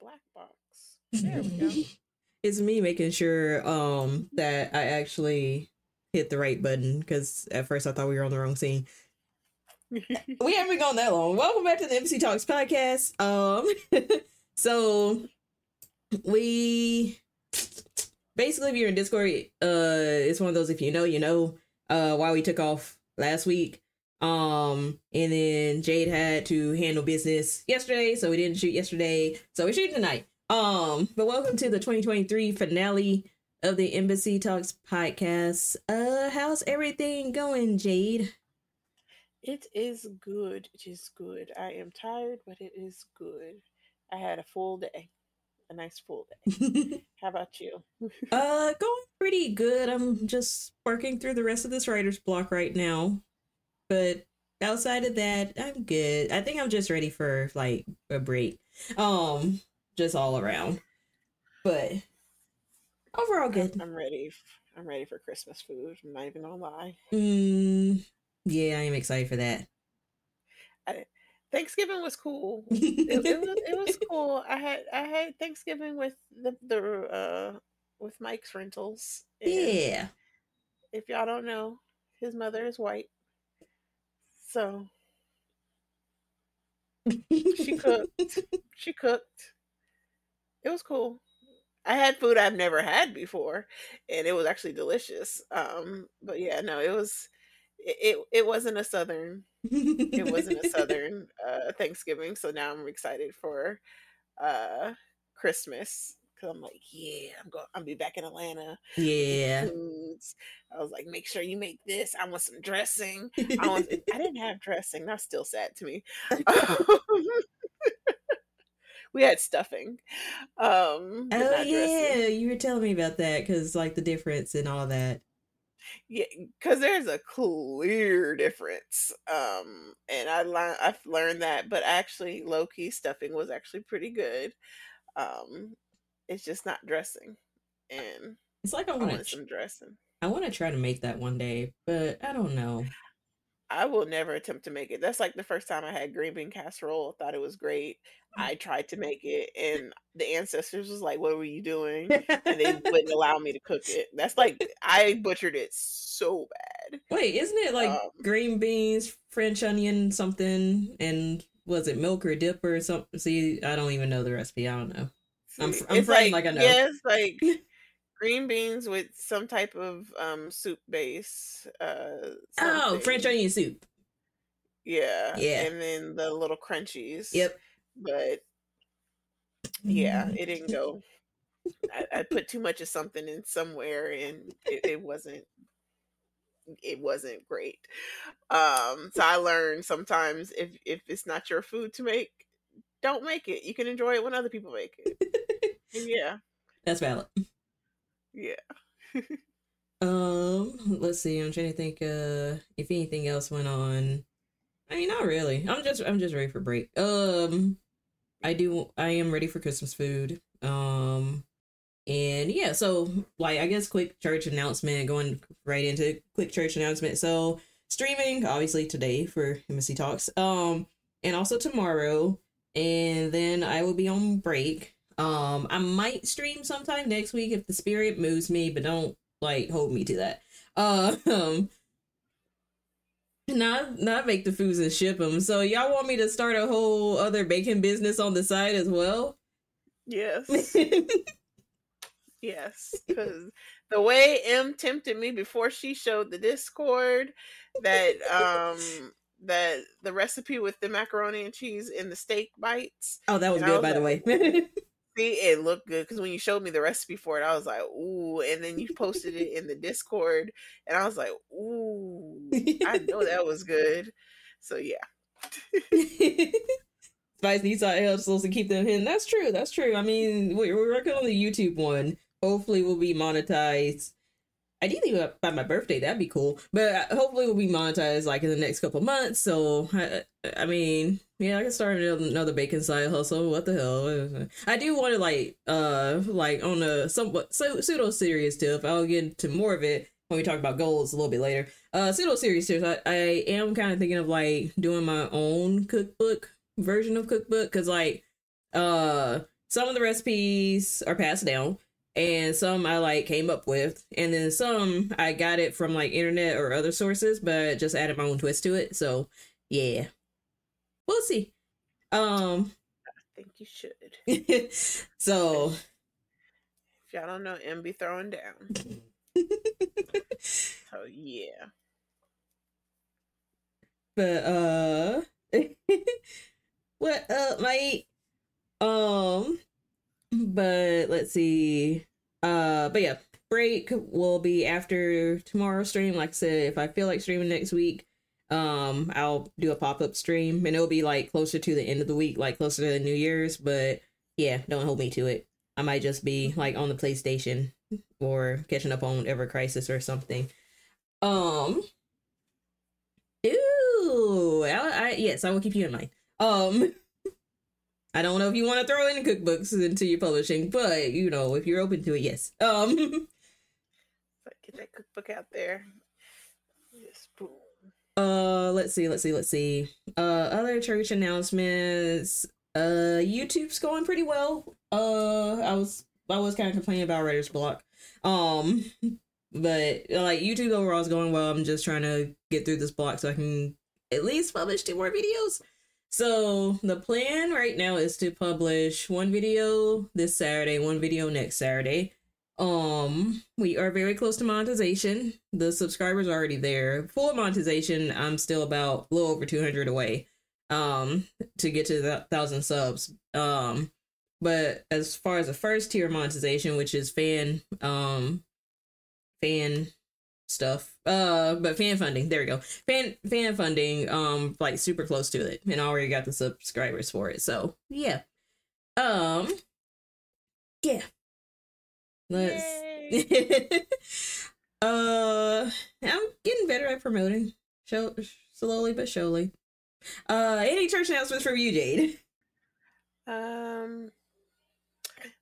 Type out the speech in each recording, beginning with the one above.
black box. There we go. it's me making sure um that I actually hit the right button because at first I thought we were on the wrong scene. we haven't been gone that long. Welcome back to the MC Talks podcast. Um, so we basically, if you're in Discord, uh, it's one of those if you know, you know. Uh, why we took off last week. Um, and then Jade had to handle business yesterday, so we didn't shoot yesterday. So we're shooting tonight. Um, but welcome to the 2023 finale of the Embassy Talks podcast. Uh, how's everything going, Jade? It is good. It is good. I am tired, but it is good. I had a full day, a nice full day. How about you? uh, going pretty good. I'm just working through the rest of this writer's block right now. But outside of that, I'm good. I think I'm just ready for like a break. Um, just all around. But overall, good. I'm ready. I'm ready for Christmas food. I'm not even gonna lie. Mm, yeah, I am excited for that. I, Thanksgiving was cool. it, it, was, it was cool. I had I had Thanksgiving with the the uh with Mike's rentals. Yeah. If y'all don't know, his mother is white. So she cooked. she cooked. It was cool. I had food I've never had before, and it was actually delicious. Um, but yeah, no, it was. It, it, it wasn't a southern. It wasn't a southern uh, Thanksgiving, so now I'm excited for uh, Christmas because I'm like, yeah, I'm going. I'm be back in Atlanta. Yeah. I was like, make sure you make this. I want some dressing. I want. I didn't have dressing. That's still sad to me. we had stuffing. Um, oh yeah, you were telling me about that because like the difference and all that. Yeah, because there's a clear difference. Um, and I learned I've learned that, but actually, low key stuffing was actually pretty good. Um, it's just not dressing, and it's like I want some dressing. I want to try to make that one day, but I don't know. I will never attempt to make it. That's like the first time I had green bean casserole. I thought it was great. I tried to make it, and the ancestors was like, "What were you doing?" and they wouldn't allow me to cook it. That's like I butchered it so bad. Wait, isn't it like um, green beans, French onion, something, and was it milk or dip or something? See, I don't even know the recipe. I don't know. I'm I'm like, like I know. Yes, like green beans with some type of um soup base. Uh, oh, French onion soup. Yeah, yeah, and then the little crunchies. Yep. But yeah, it didn't go. I, I, put too much of something in somewhere, and it, it wasn't. It wasn't great. Um, so I learned sometimes if if it's not your food to make, don't make it. You can enjoy it when other people make it. Yeah, that's valid. Yeah. um, let's see. I'm trying to think uh if anything else went on. I mean, not really. I'm just I'm just ready for break. Um I do I am ready for Christmas food. Um and yeah, so like I guess quick church announcement going right into quick church announcement. So streaming obviously today for Embassy Talks. Um and also tomorrow and then I will be on break um, I might stream sometime next week if the spirit moves me, but don't like hold me to that. Uh, um, not not make the foods and ship them. So y'all want me to start a whole other baking business on the side as well? Yes. yes, because the way M tempted me before she showed the Discord that um that the recipe with the macaroni and cheese and the steak bites. Oh, that was good, by like, the way. it looked good because when you showed me the recipe for it, I was like, ooh. And then you posted it in the Discord, and I was like, ooh, I know that was good. So yeah. Spice needs our help to keep them hidden. That's true. That's true. I mean, we're working on the YouTube one. Hopefully, we'll be monetized ideally by my birthday. That'd be cool. But hopefully we'll be monetized like in the next couple months. So I, I mean yeah i can start another bacon side hustle. What the hell? I do want to like uh like on a somewhat so, pseudo serious tip i'll get into more of it when we talk about goals a little bit later. Uh pseudo serious tips I, I am kind of thinking of like doing my own cookbook version of cookbook because like uh some of the recipes are passed down and some I like came up with, and then some I got it from like internet or other sources, but just added my own twist to it. So yeah, we'll see. Um, I think you should. so if y'all don't know, M be throwing down. so yeah. But uh, what up, mate? Um, but let's see. Uh, but yeah, break will be after tomorrow's stream. Like I said, if I feel like streaming next week, um, I'll do a pop up stream, and it'll be like closer to the end of the week, like closer to the New Year's. But yeah, don't hold me to it. I might just be like on the PlayStation or catching up on Ever Crisis or something. Um. Ooh, I, I yes, I will keep you in mind. Um. I don't know if you want to throw any cookbooks into your publishing, but you know, if you're open to it, yes. Um get that cookbook out there. Yes, boom. Uh let's see, let's see, let's see. Uh other church announcements. Uh YouTube's going pretty well. Uh I was I was kind of complaining about writer's block. Um but like YouTube overall is going well. I'm just trying to get through this block so I can at least publish two more videos. So the plan right now is to publish one video this Saturday, one video next Saturday. Um, we are very close to monetization. The subscribers are already there. Full monetization, I'm still about a little over 200 away. Um, to get to the thousand subs. Um, but as far as the first tier monetization, which is fan, um, fan stuff. Uh, but fan funding, there we go. Fan fan funding, um, like super close to it, and already got the subscribers for it. So yeah, um, yeah. Let's. uh, I'm getting better at promoting, show slowly but surely. Uh, any church announcements from you, Jade? Um,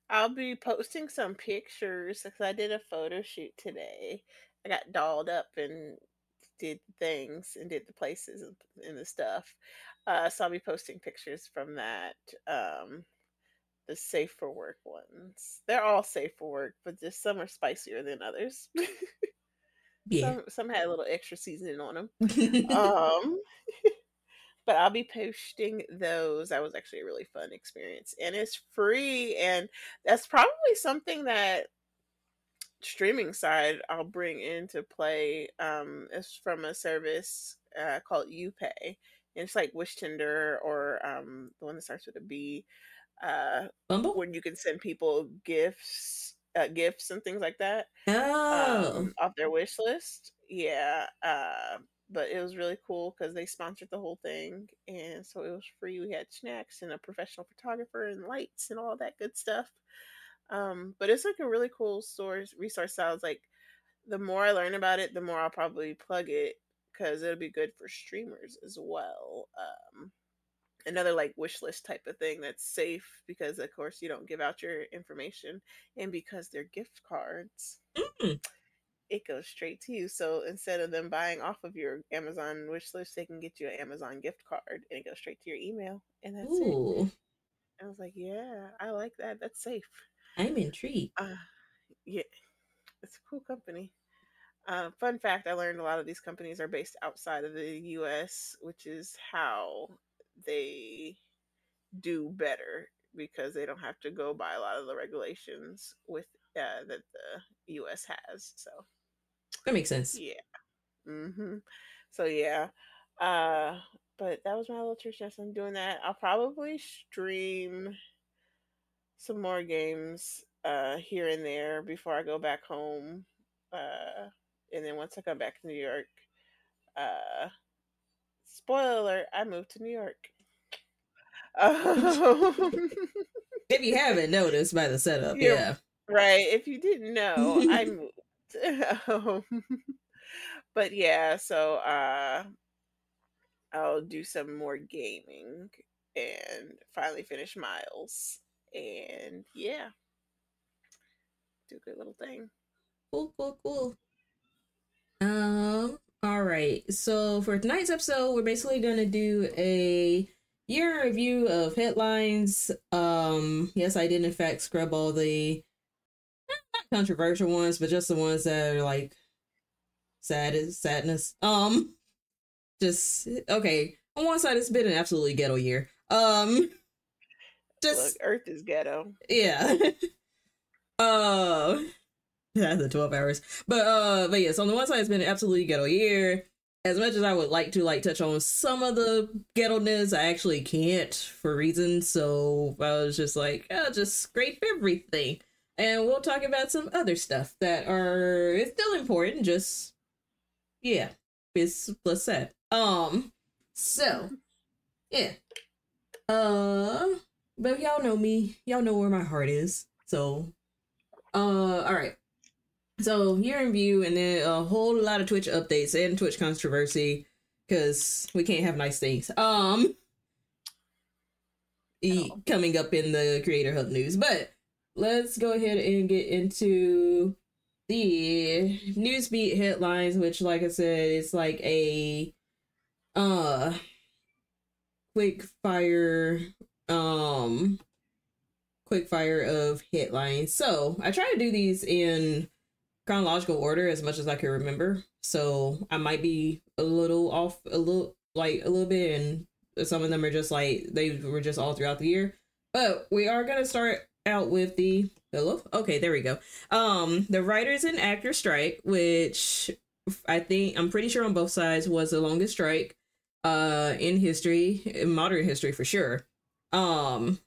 I'll be posting some pictures because I did a photo shoot today. I got dolled up and did things and did the places and, the stuff. Uh, so I'll be posting pictures from that. Um, the safe for work ones. They're all safe for work, but just some are spicier than others. yeah. Some, some had a little extra seasoning on them. um, but I'll be posting those. That was actually a really fun experience, and it's free. And that's probably something that streaming side I'll bring into play um, is from a service uh, called YouPay. And it's like WishTender or um, the one that starts with a B. Uh, Bumble? When you can send people gifts, uh, gifts and things like that. Oh. Um, off their wish list. Yeah. Uh, but it was really cool because they sponsored the whole thing. And so it was free. We had snacks and a professional photographer and lights and all that good stuff. Um, but it's like a really cool source resource. Sounds like the more I learn about it, the more I'll probably plug it because it'll be good for streamers as well. Um, another like wish list type of thing that's safe because of course you don't give out your information and because they're gift cards. Mm. It goes straight to you. So instead of them buying off of your Amazon wish list, they can get you an Amazon gift card and it goes straight to your email. And that's Ooh. it. I was like, yeah, I like that. That's safe. I'm intrigued. Uh, yeah, it's a cool company. Uh, fun fact: I learned a lot of these companies are based outside of the U.S., which is how they do better because they don't have to go by a lot of the regulations with uh, that the U.S. has. So that makes sense. Yeah. Mm-hmm. So yeah. Uh, but that was my little church I'm doing that. I'll probably stream some more games uh, here and there before I go back home. Uh, and then once I come back to New York, uh, spoiler alert, I moved to New York. Um, if you haven't noticed by the setup, yeah. Right. If you didn't know, I moved. um, but yeah, so uh, I'll do some more gaming and finally finish Miles and yeah, do a good little thing. Cool, cool, cool. Um, all right. So for tonight's episode, we're basically gonna do a year review of headlines. Um, yes, I did in fact scrub all the controversial ones, but just the ones that are like sad sadness. Um, just okay. On one side, it's been an absolutely ghetto year. Um, just Look, Earth is ghetto. Yeah. uh, yeah, the twelve hours. But uh, but yes, on the one side, it's been an absolutely ghetto year. As much as I would like to like touch on some of the ghetto-ness, I actually can't for reasons. So I was just like, I'll just scrape everything, and we'll talk about some other stuff that are it's still important. Just yeah, it's less sad. Um, so yeah, uh, but y'all know me. Y'all know where my heart is. So, uh, all right. So year in view, and then a whole lot of Twitch updates and Twitch controversy because we can't have nice things. Um, oh. coming up in the Creator Hub news, but let's go ahead and get into the newsbeat headlines, which, like I said, is like a uh quick fire um quick fire of headlines. So I try to do these in chronological order as much as I can remember. So I might be a little off a little like a little bit and some of them are just like they were just all throughout the year. But we are gonna start out with the hello. Okay, there we go. Um the writers and actor strike, which I think I'm pretty sure on both sides was the longest strike uh in history, in modern history for sure. Um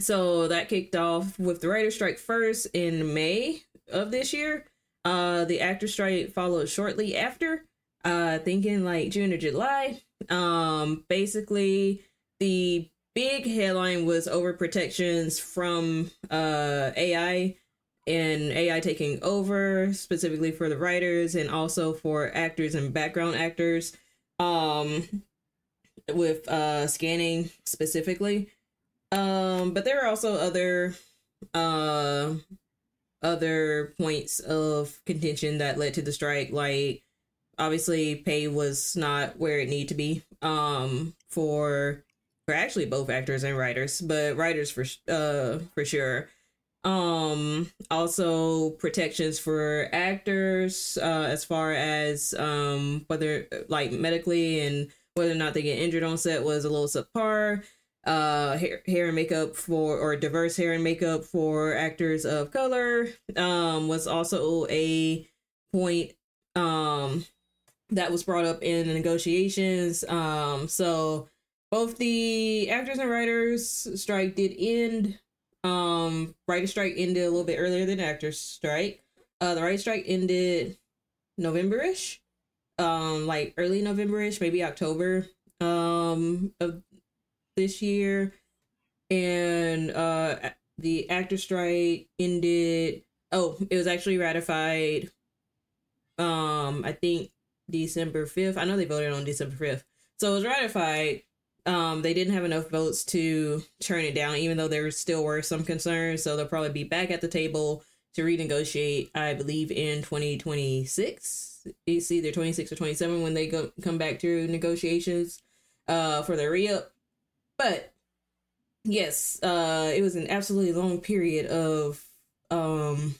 so that kicked off with the writer strike first in May of this year. Uh the actor strike followed shortly after, uh thinking like June or July. Um basically the big headline was over protections from uh AI and AI taking over specifically for the writers and also for actors and background actors um with uh scanning specifically. Um but there are also other uh other points of contention that led to the strike. Like obviously pay was not where it needed to be um for for actually both actors and writers but writers for uh for sure. Um also protections for actors uh as far as um whether like medically and whether or not they get injured on set was a little subpar. Uh hair, hair and makeup for or diverse hair and makeup for actors of color um was also a point um that was brought up in the negotiations. Um so both the actors and writers strike did end um, writer strike ended a little bit earlier than actors strike. Uh, the writer strike ended November-ish, um, like early November-ish, maybe October, um, of this year, and uh, the actor strike ended. Oh, it was actually ratified. Um, I think December fifth. I know they voted on December fifth, so it was ratified um, they didn't have enough votes to turn it down, even though there still were some concerns. So they'll probably be back at the table to renegotiate, I believe, in 2026. It's either 26 or 27 when they go come back to negotiations uh, for their re up. But yes, uh, it was an absolutely long period of um,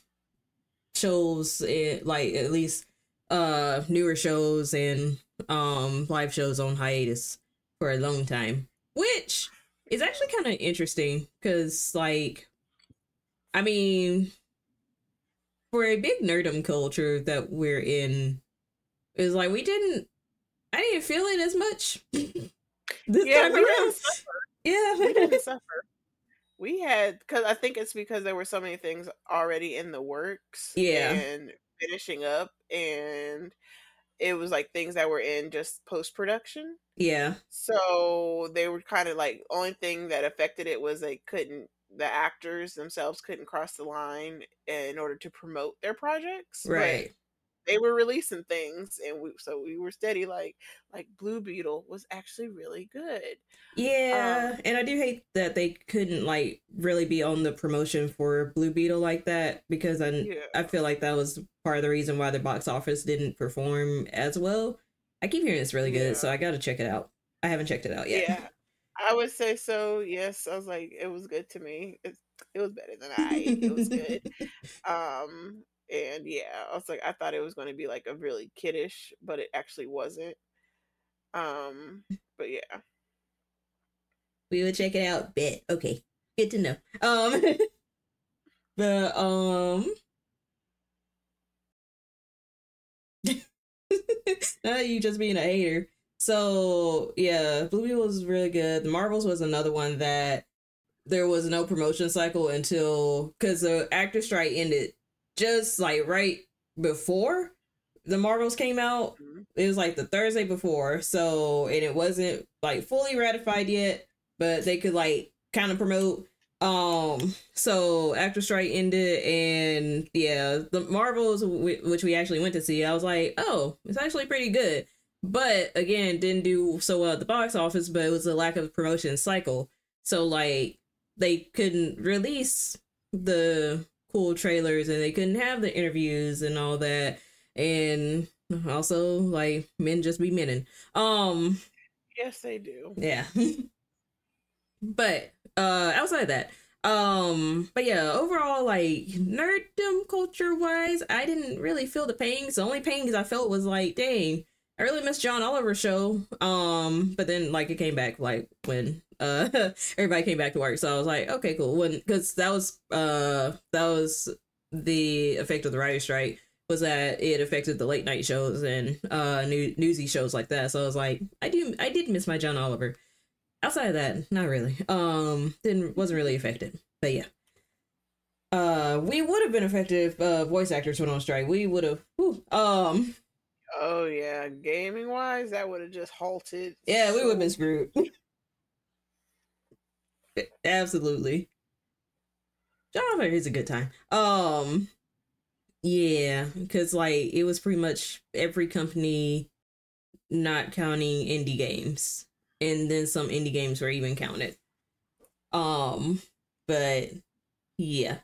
shows, it, like at least uh, newer shows and um, live shows on hiatus for a long time, which is actually kind of interesting because, like, I mean, for a big nerdum culture that we're in, is like we didn't, I didn't feel it as much. yeah, we didn't suffer. Yeah, we didn't suffer. We had because I think it's because there were so many things already in the works. Yeah, and finishing up, and it was like things that were in just post production. Yeah. So they were kind of like only thing that affected it was they couldn't the actors themselves couldn't cross the line in order to promote their projects. Right they were releasing things and we so we were steady like like blue beetle was actually really good yeah um, and i do hate that they couldn't like really be on the promotion for blue beetle like that because i yeah. i feel like that was part of the reason why the box office didn't perform as well i keep hearing it's really good yeah. so i gotta check it out i haven't checked it out yet yeah I would say so. Yes, I was like, it was good to me. It, it was better than I. It was good. um, and yeah, I was like, I thought it was going to be like a really kiddish, but it actually wasn't. Um, but yeah, we would check it out. Bet okay, good to know. Um, but um. Not you just being a hater. So yeah, Blue Beetle was really good. The Marvels was another one that there was no promotion cycle until because the actor strike ended just like right before the Marvels came out. Mm-hmm. It was like the Thursday before, so and it wasn't like fully ratified yet, but they could like kind of promote. Um, so actor strike ended, and yeah, the Marvels, which we actually went to see, I was like, oh, it's actually pretty good but again didn't do so well at the box office but it was a lack of promotion cycle. So like they couldn't release the cool trailers and they couldn't have the interviews and all that. And also like men just be menning. Um yes they do. yeah. But uh outside of that um but yeah overall like nerddom culture wise i didn't really feel the pangs the only pangs i felt was like dang I really missed John Oliver show. Um, but then like it came back like when uh everybody came back to work. So I was like, okay, cool. When because that was uh that was the effect of the writer strike was that it affected the late night shows and uh new newsy shows like that. So I was like, I do I did miss my John Oliver. Outside of that, not really. Um, didn't wasn't really affected. But yeah. Uh, we would have been affected if uh, voice actors went on strike. We would have. Um, Oh yeah, gaming wise, that would have just halted. Yeah, we would have been screwed. Absolutely. Java is a good time. Um, yeah, because like it was pretty much every company, not counting indie games, and then some indie games were even counted. Um, but yeah,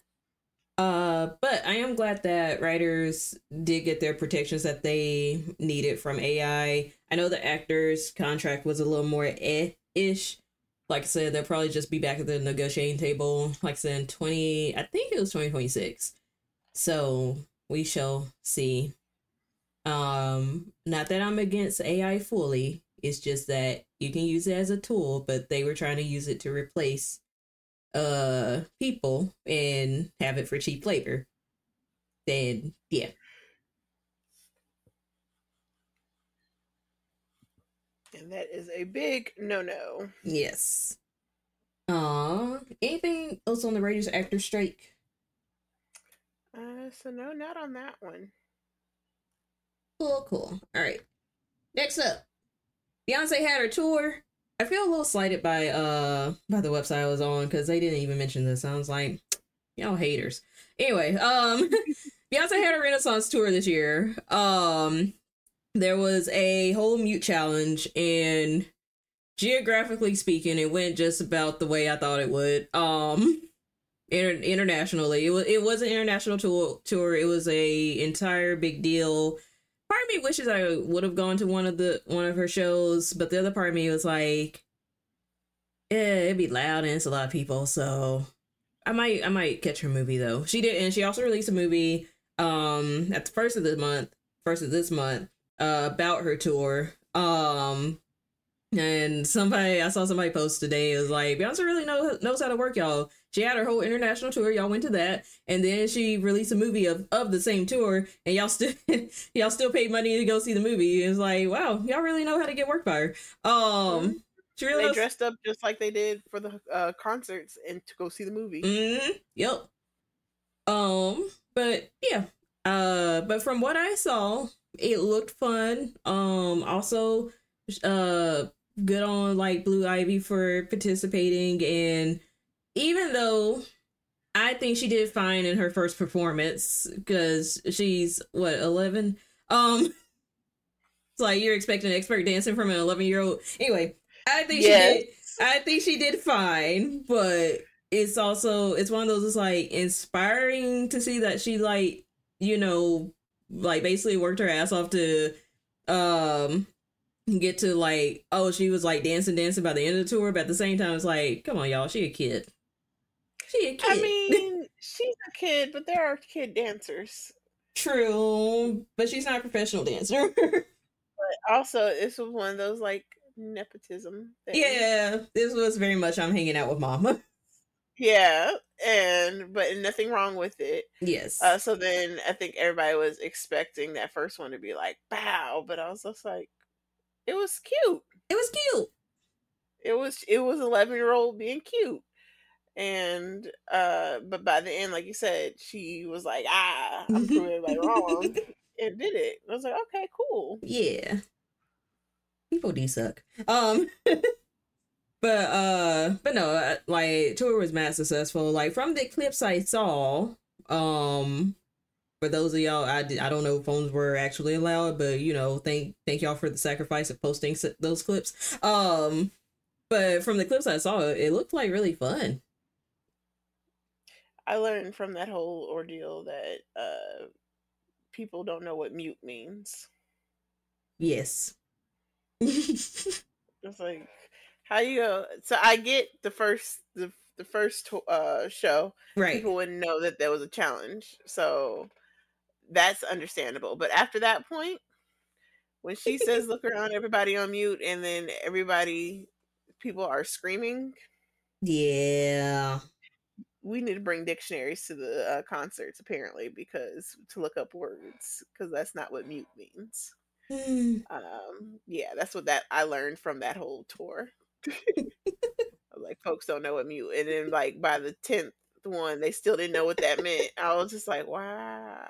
uh, but I am glad that writers did get their protections that they needed from AI. I know the actors' contract was a little more eh ish. Like I said, they'll probably just be back at the negotiating table, like I said, in 20, I think it was 2026. So we shall see. Um, not that I'm against AI fully, it's just that you can use it as a tool, but they were trying to use it to replace uh people and have it for cheap labor, then yeah. And that is a big no no. Yes. Uh anything else on the Raiders actor strike? Uh so no, not on that one. Cool, cool. All right. Next up. Beyonce had her tour I feel a little slighted by uh by the website I was on because they didn't even mention this. I was like, y'all haters. Anyway, um Beyonce had a Renaissance tour this year. Um there was a whole mute challenge and geographically speaking, it went just about the way I thought it would. Um inter- internationally. It was it was an international tour tour. It was a entire big deal part of me wishes I would have gone to one of the one of her shows, but the other part of me was like, yeah, it'd be loud and it's a lot of people, so I might I might catch her movie though. She did, and she also released a movie um at the first of the month, first of this month, uh, about her tour. Um, and somebody I saw somebody post today is like Beyonce really knows knows how to work y'all. She had her whole international tour. Y'all went to that, and then she released a movie of, of the same tour, and y'all still y'all still paid money to go see the movie. It's like wow, y'all really know how to get work by her. Um, mm-hmm. she really they knows- dressed up just like they did for the uh, concerts and to go see the movie. Mm-hmm. Yep. Um, but yeah. Uh, but from what I saw, it looked fun. Um, also, uh good on like Blue Ivy for participating. And even though I think she did fine in her first performance because she's what 11 um it's like you're expecting expert dancing from an 11 year old anyway I think yes. she did I think she did fine but it's also it's one of those it's like inspiring to see that she like you know like basically worked her ass off to um get to like, oh, she was like dancing, dancing by the end of the tour, but at the same time, it's like, come on, y'all, she a kid. She a kid. I mean, she's a kid, but there are kid dancers. True, but she's not a professional dancer. but also, this was one of those like nepotism. Things. Yeah, this was very much I'm hanging out with mama. Yeah, and but nothing wrong with it. Yes. Uh, so then I think everybody was expecting that first one to be like bow, but I was just like, it was cute. It was cute. It was it was eleven year old being cute, and uh, but by the end, like you said, she was like, ah, I'm proving everybody wrong, and did it. I was like, okay, cool. Yeah. People do suck. Um. But uh, but no, uh, like tour was mad successful. Like from the clips I saw, um, for those of y'all, I did, I don't know if phones were actually allowed, but you know, thank thank y'all for the sacrifice of posting those clips. Um, but from the clips I saw, it looked like really fun. I learned from that whole ordeal that uh, people don't know what mute means. Yes. it's like how you go? So I get the first the the first uh show. Right. People wouldn't know that there was a challenge, so that's understandable. But after that point, when she says "look around," everybody on mute, and then everybody people are screaming. Yeah. We need to bring dictionaries to the uh, concerts apparently because to look up words because that's not what mute means. um, yeah, that's what that I learned from that whole tour. like folks don't know what mute, and then like by the tenth one, they still didn't know what that meant. I was just like, wow,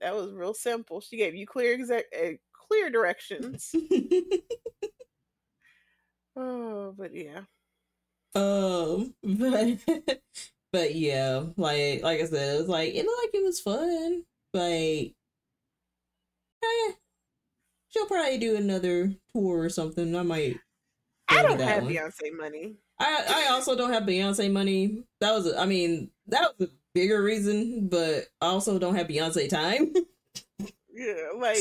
that was real simple. She gave you clear exact uh, clear directions. oh, but yeah. Um, but but yeah, like like I said, it was like it looked like it was fun. Like, eh, she'll probably do another tour or something. I might I don't have one. Beyonce money. I I also don't have Beyonce money. That was I mean that was a bigger reason, but I also don't have Beyonce time. yeah, like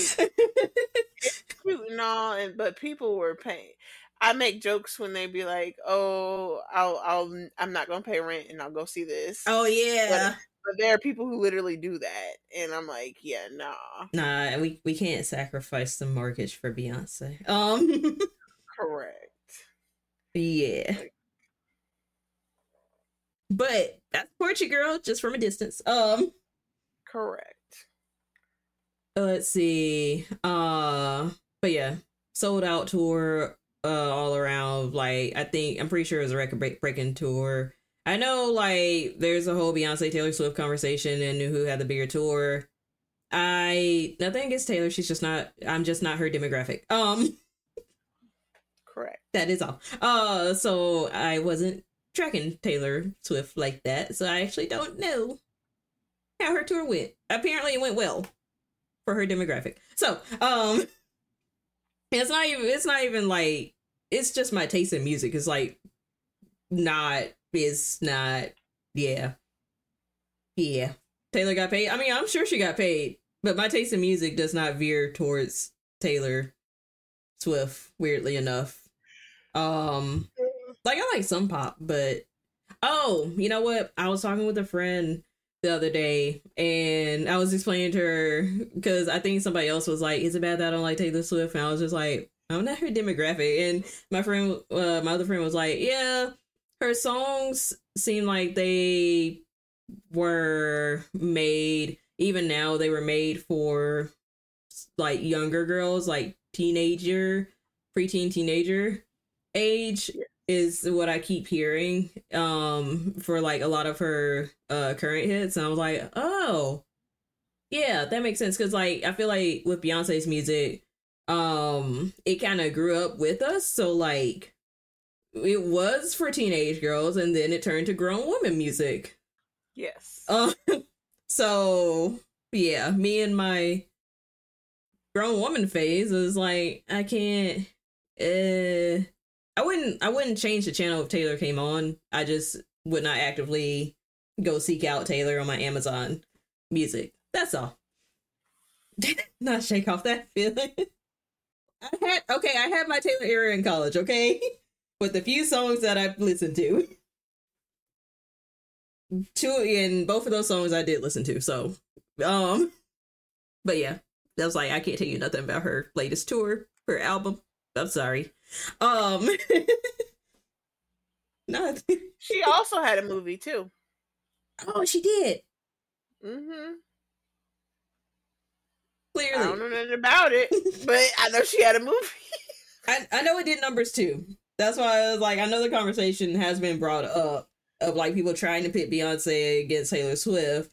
it's cute and all, and but people were paying. I make jokes when they be like, "Oh, I'll, I'll, I'm not gonna pay rent, and I'll go see this." Oh yeah, but, but there are people who literally do that, and I'm like, "Yeah, nah, nah, we we can't sacrifice the mortgage for Beyonce." Um, correct. Yeah. But that's Portugal girl, just from a distance. Um correct. Let's see. Uh but yeah, sold out tour uh all around. Like I think I'm pretty sure it was a record break- breaking tour. I know like there's a whole Beyonce Taylor Swift conversation and who had the bigger tour. I nothing against Taylor, she's just not I'm just not her demographic. Um Correct. That is all. Uh, so I wasn't tracking Taylor Swift like that, so I actually don't know how her tour went. Apparently, it went well for her demographic. So, um, it's not even. It's not even like. It's just my taste in music. It's like not. It's not. Yeah. Yeah. Taylor got paid. I mean, I'm sure she got paid, but my taste in music does not veer towards Taylor Swift. Weirdly enough, um, like I like some pop, but oh, you know what? I was talking with a friend the other day, and I was explaining to her because I think somebody else was like, "Is it bad that I don't like Taylor Swift?" And I was just like, "I'm not her demographic." And my friend, uh, my other friend, was like, "Yeah, her songs seem like they were made." Even now, they were made for like younger girls, like teenager, preteen teenager age is what I keep hearing um for like a lot of her uh current hits and I was like, "Oh. Yeah, that makes sense cuz like I feel like with Beyonce's music um it kind of grew up with us, so like it was for teenage girls and then it turned to grown woman music. Yes. Um so yeah, me and my grown woman phase is like I can't uh I wouldn't I wouldn't change the channel if Taylor came on. I just would not actively go seek out Taylor on my Amazon music. That's all. not shake off that feeling. I had okay, I had my Taylor era in college, okay? With the few songs that I've listened to. Two in both of those songs I did listen to, so um but yeah, that was like I can't tell you nothing about her latest tour, her album. I'm sorry. Um no, she also had a movie too. Oh, she did. Mm-hmm. Clearly. I don't know nothing about it, but I know she had a movie. I, I know it did numbers too. That's why I was like, I know the conversation has been brought up of like people trying to pit Beyonce against Taylor Swift.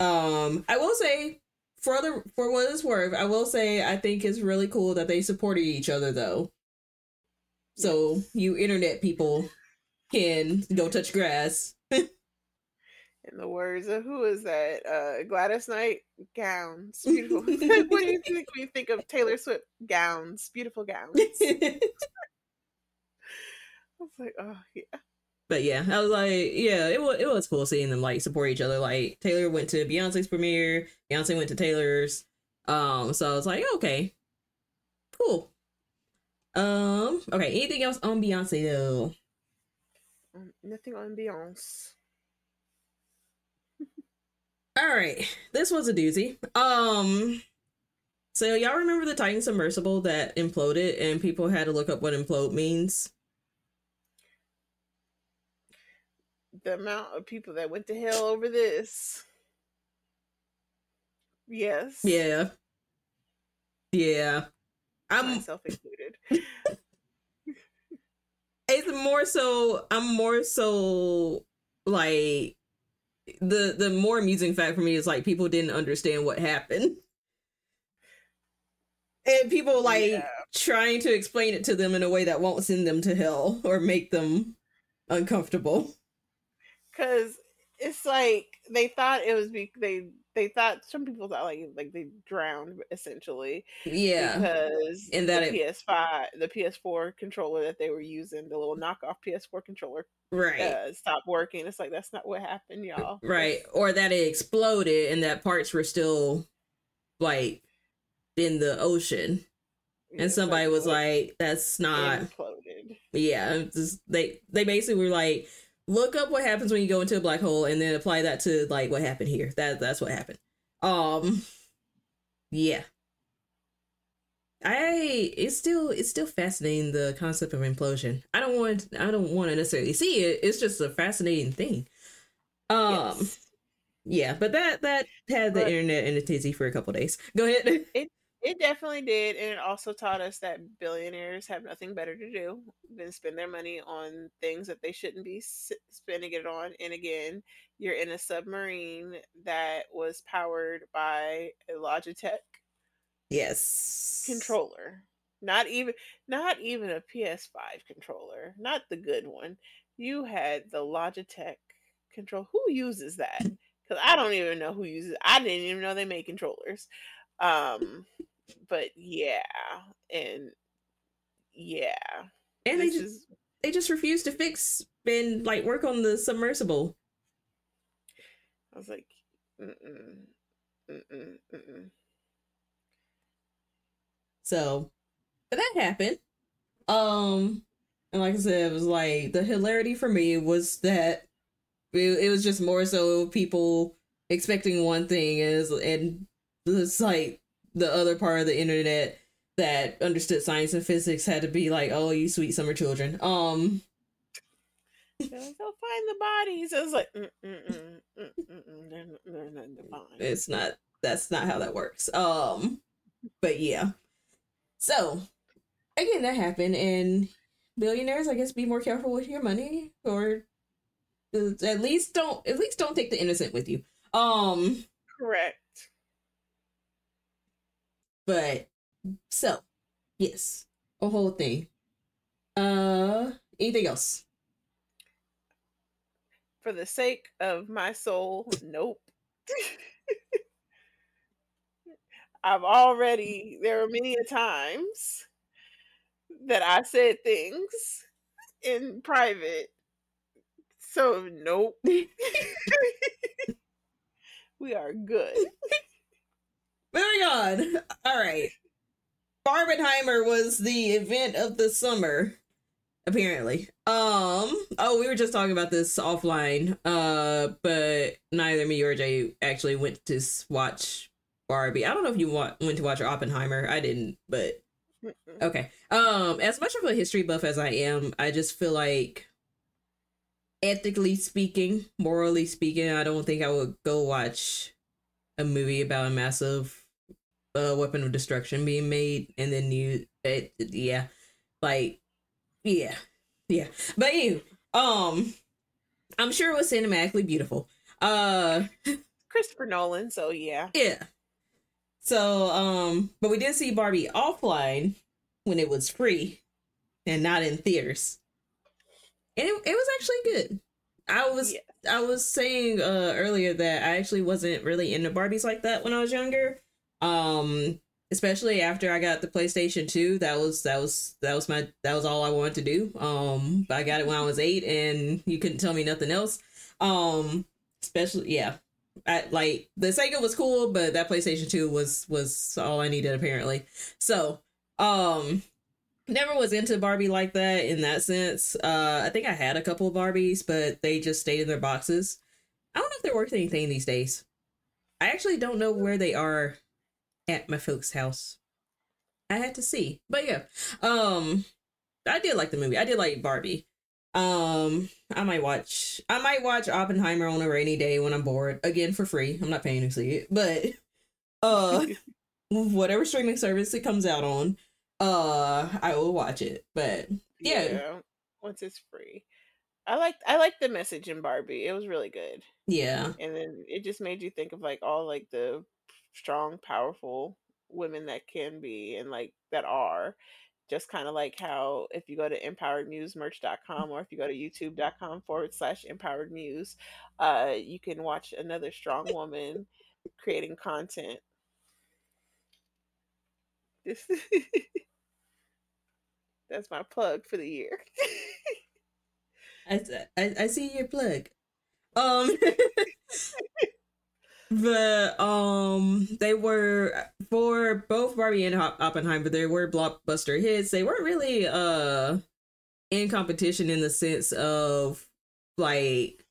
Um, I will say for the for what it's worth, I will say I think it's really cool that they supported each other though. So you internet people can go touch grass. In the words of who is that? Uh, Gladys Knight gowns, beautiful. what do you think when you think of Taylor Swift gowns? Beautiful gowns. I was like, oh yeah. But yeah, I was like, yeah, it was it was cool seeing them like support each other. Like Taylor went to Beyonce's premiere, Beyonce went to Taylor's. Um, so I was like, okay, cool. Um, okay, anything else on Beyonce though? Um, nothing on Beyonce. All right, this was a doozy. Um, so y'all remember the Titan submersible that imploded, and people had to look up what implode means. The amount of people that went to hell over this. Yes. Yeah. Yeah. I'm myself included. it's more so. I'm more so like the the more amusing fact for me is like people didn't understand what happened and people like yeah. trying to explain it to them in a way that won't send them to hell or make them uncomfortable because it's like they thought it was be they they thought some people thought like like they drowned essentially. Yeah. Because in that the it, PS5 the PS4 controller that they were using, the little knockoff PS4 controller right uh, stopped working. It's like that's not what happened, y'all. Right. Or that it exploded and that parts were still like in the ocean. and somebody was like, "That's not." Imploded. Yeah, just, they they basically were like, look up what happens when you go into a black hole and then apply that to like what happened here. That that's what happened. Um yeah. I it's still it's still fascinating the concept of implosion. I don't want I don't want to necessarily see it. It's just a fascinating thing. Um yes. yeah, but that that had the but, internet in a tizzy for a couple days. Go ahead. It it definitely did, and it also taught us that billionaires have nothing better to do than spend their money on things that they shouldn't be spending it on. And again, you're in a submarine that was powered by a Logitech, yes, controller. Not even, not even a PS5 controller, not the good one. You had the Logitech control. Who uses that? Because I don't even know who uses. It. I didn't even know they made controllers. Um, but yeah, and yeah, and they just is... they just refuse to fix and like work on the submersible. I was like, mm-mm, mm-mm, mm-mm. so, but that happened. Um, and like I said, it was like the hilarity for me was that it, it was just more so people expecting one thing is and it's like the other part of the internet that understood science and physics had to be like, "Oh, you sweet summer children." Um, they'll find the bodies. It's like, mm, mm, mm, they're, they're not. It's not. That's not how that works. Um, but yeah. So again, that happened, and billionaires, I guess, be more careful with your money, or at least don't at least don't take the innocent with you. Um, correct. But so, yes, a whole thing. Uh, anything else? For the sake of my soul, nope. I've already there are many a times that I said things in private. So nope. we are good. Moving on. All right. Barbenheimer was the event of the summer, apparently. Um, oh, we were just talking about this offline. Uh, but neither me or Jay actually went to watch Barbie. I don't know if you want, went to watch Oppenheimer. I didn't, but okay. Um, as much of a history buff as I am, I just feel like ethically speaking, morally speaking, I don't think I would go watch a movie about a massive uh, weapon of destruction being made and then you it, yeah like yeah yeah. But you um i'm sure it was cinematically beautiful. Uh christopher nolan so yeah. yeah. So um but we did see barbie offline when it was free and not in theaters. And it, it was actually good. I was yeah. i was saying uh earlier that i actually wasn't really into barbies like that when i was younger um, especially after I got the PlayStation 2, that was that was that was my that was all I wanted to do. Um, I got it when I was 8 and you couldn't tell me nothing else. Um, especially yeah. I, like the Sega was cool, but that PlayStation 2 was was all I needed apparently. So, um never was into Barbie like that in that sense. Uh I think I had a couple of Barbies, but they just stayed in their boxes. I don't know if they're worth anything these days. I actually don't know where they are at my folks' house. I had to see. But yeah. Um I did like the movie. I did like Barbie. Um I might watch I might watch Oppenheimer on a rainy day when I'm bored. Again for free. I'm not paying to see it. But uh whatever streaming service it comes out on, uh I will watch it. But yeah. yeah once it's free. I like I like the message in Barbie. It was really good. Yeah. And then it just made you think of like all like the strong, powerful women that can be and like that are. Just kind of like how if you go to empoweredmusemerch.com or if you go to youtube.com forward slash empowered muse, uh, you can watch another strong woman creating content. This that's my plug for the year. I, I I see your plug. Um the um they were for both Barbie and Oppenheimer they were blockbuster hits. They weren't really uh in competition in the sense of like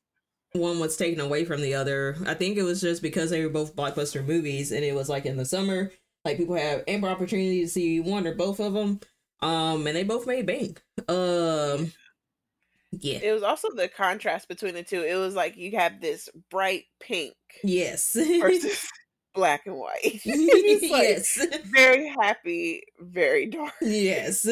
one was taken away from the other. I think it was just because they were both blockbuster movies and it was like in the summer, like people have ample opportunity to see one or both of them. Um and they both made bank. Um yeah. It was also the contrast between the two. It was like you have this bright pink. Yes. versus black and white. like yes. Very happy, very dark. Yes.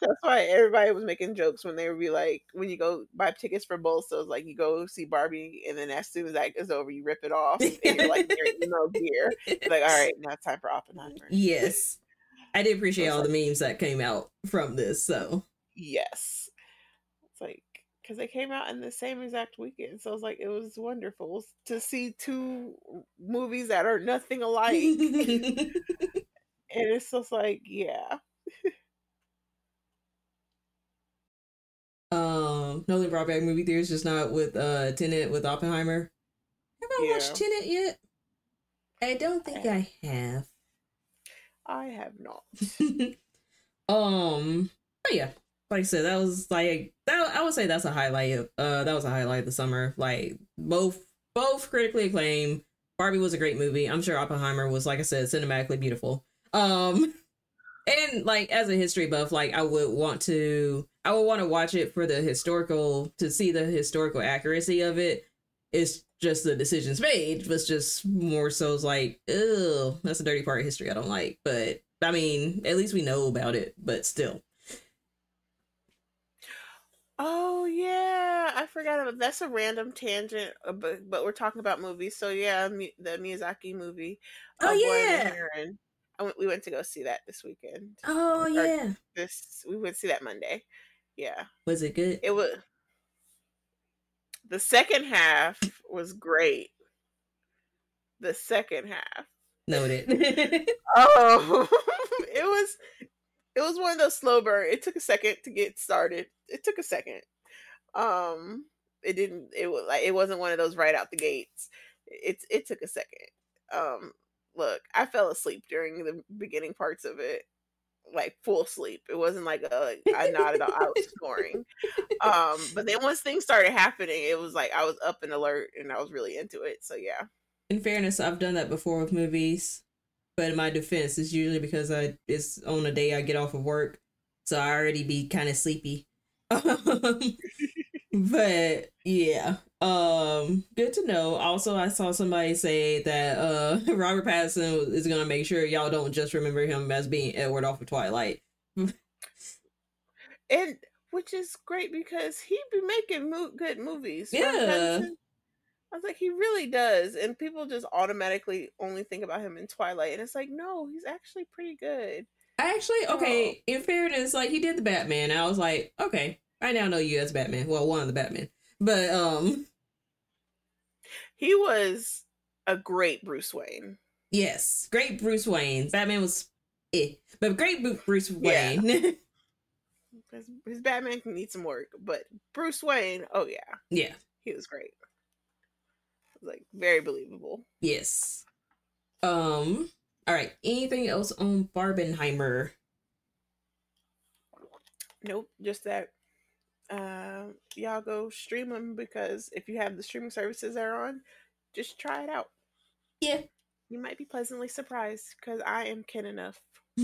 That's why everybody was making jokes when they would be like, when you go buy tickets for both, so it's like you go see Barbie, and then as soon as that is over, you rip it off, and you're like, you know, gear. Like, all right, now it's time for Oppenheimer. Yes, I did appreciate all like, the memes that came out from this. So yes, it's like because they came out in the same exact weekend. So I was like it was wonderful to see two movies that are nothing alike. and it's just like, yeah. um, Nolan brought back movie theaters, just not with uh Tenet with Oppenheimer. Have I yeah. watched Tenet yet? I don't think I have. I have not. um, but yeah, like I said, that was like that. I would say that's a highlight. Uh, that was a highlight of the summer. Like both both critically acclaimed. Barbie was a great movie. I'm sure Oppenheimer was, like I said, cinematically beautiful. Um, and like as a history buff, like I would want to, I would want to watch it for the historical to see the historical accuracy of it. It's just the decisions made was just more so it's like, oh, that's a dirty part of history I don't like. But I mean, at least we know about it. But still, Oh yeah, I forgot about that's a random tangent, uh, but but we're talking about movies, so yeah, the Miyazaki movie. Oh yeah, I went, we went to go see that this weekend. Oh or yeah, this we went to see that Monday. Yeah, was it good? It was. The second half was great. The second half. Noted. oh, it was it was one of those slow burn. It took a second to get started. It took a second. Um, it didn't. It was like it wasn't one of those right out the gates. It it took a second. Um, look, I fell asleep during the beginning parts of it. like full sleep. It wasn't like a, I nodded out. I was snoring. Um, but then once things started happening, it was like I was up and alert and I was really into it. So yeah. In fairness, I've done that before with movies, but in my defense, it's usually because I it's on a day I get off of work, so I already be kind of sleepy. but yeah, um, good to know. Also, I saw somebody say that uh Robert Pattinson is gonna make sure y'all don't just remember him as being Edward off of Twilight. and which is great because he'd be making mo- good movies. Yeah. I was like, he really does, and people just automatically only think about him in Twilight, and it's like, no, he's actually pretty good. I actually, okay, in fairness, like he did the Batman. I was like, okay, I now know you as Batman. Well, one of the Batman. But um he was a great Bruce Wayne. Yes, great Bruce Wayne. Batman was eh, but great Bruce Wayne. Yeah. his, his Batman can need some work, but Bruce Wayne, oh yeah, yeah, he was great. Like very believable. Yes. Um. All right. Anything else on Barbenheimer? Nope. Just that uh, y'all go stream them because if you have the streaming services they're on, just try it out. Yeah. You might be pleasantly surprised because I am kin enough.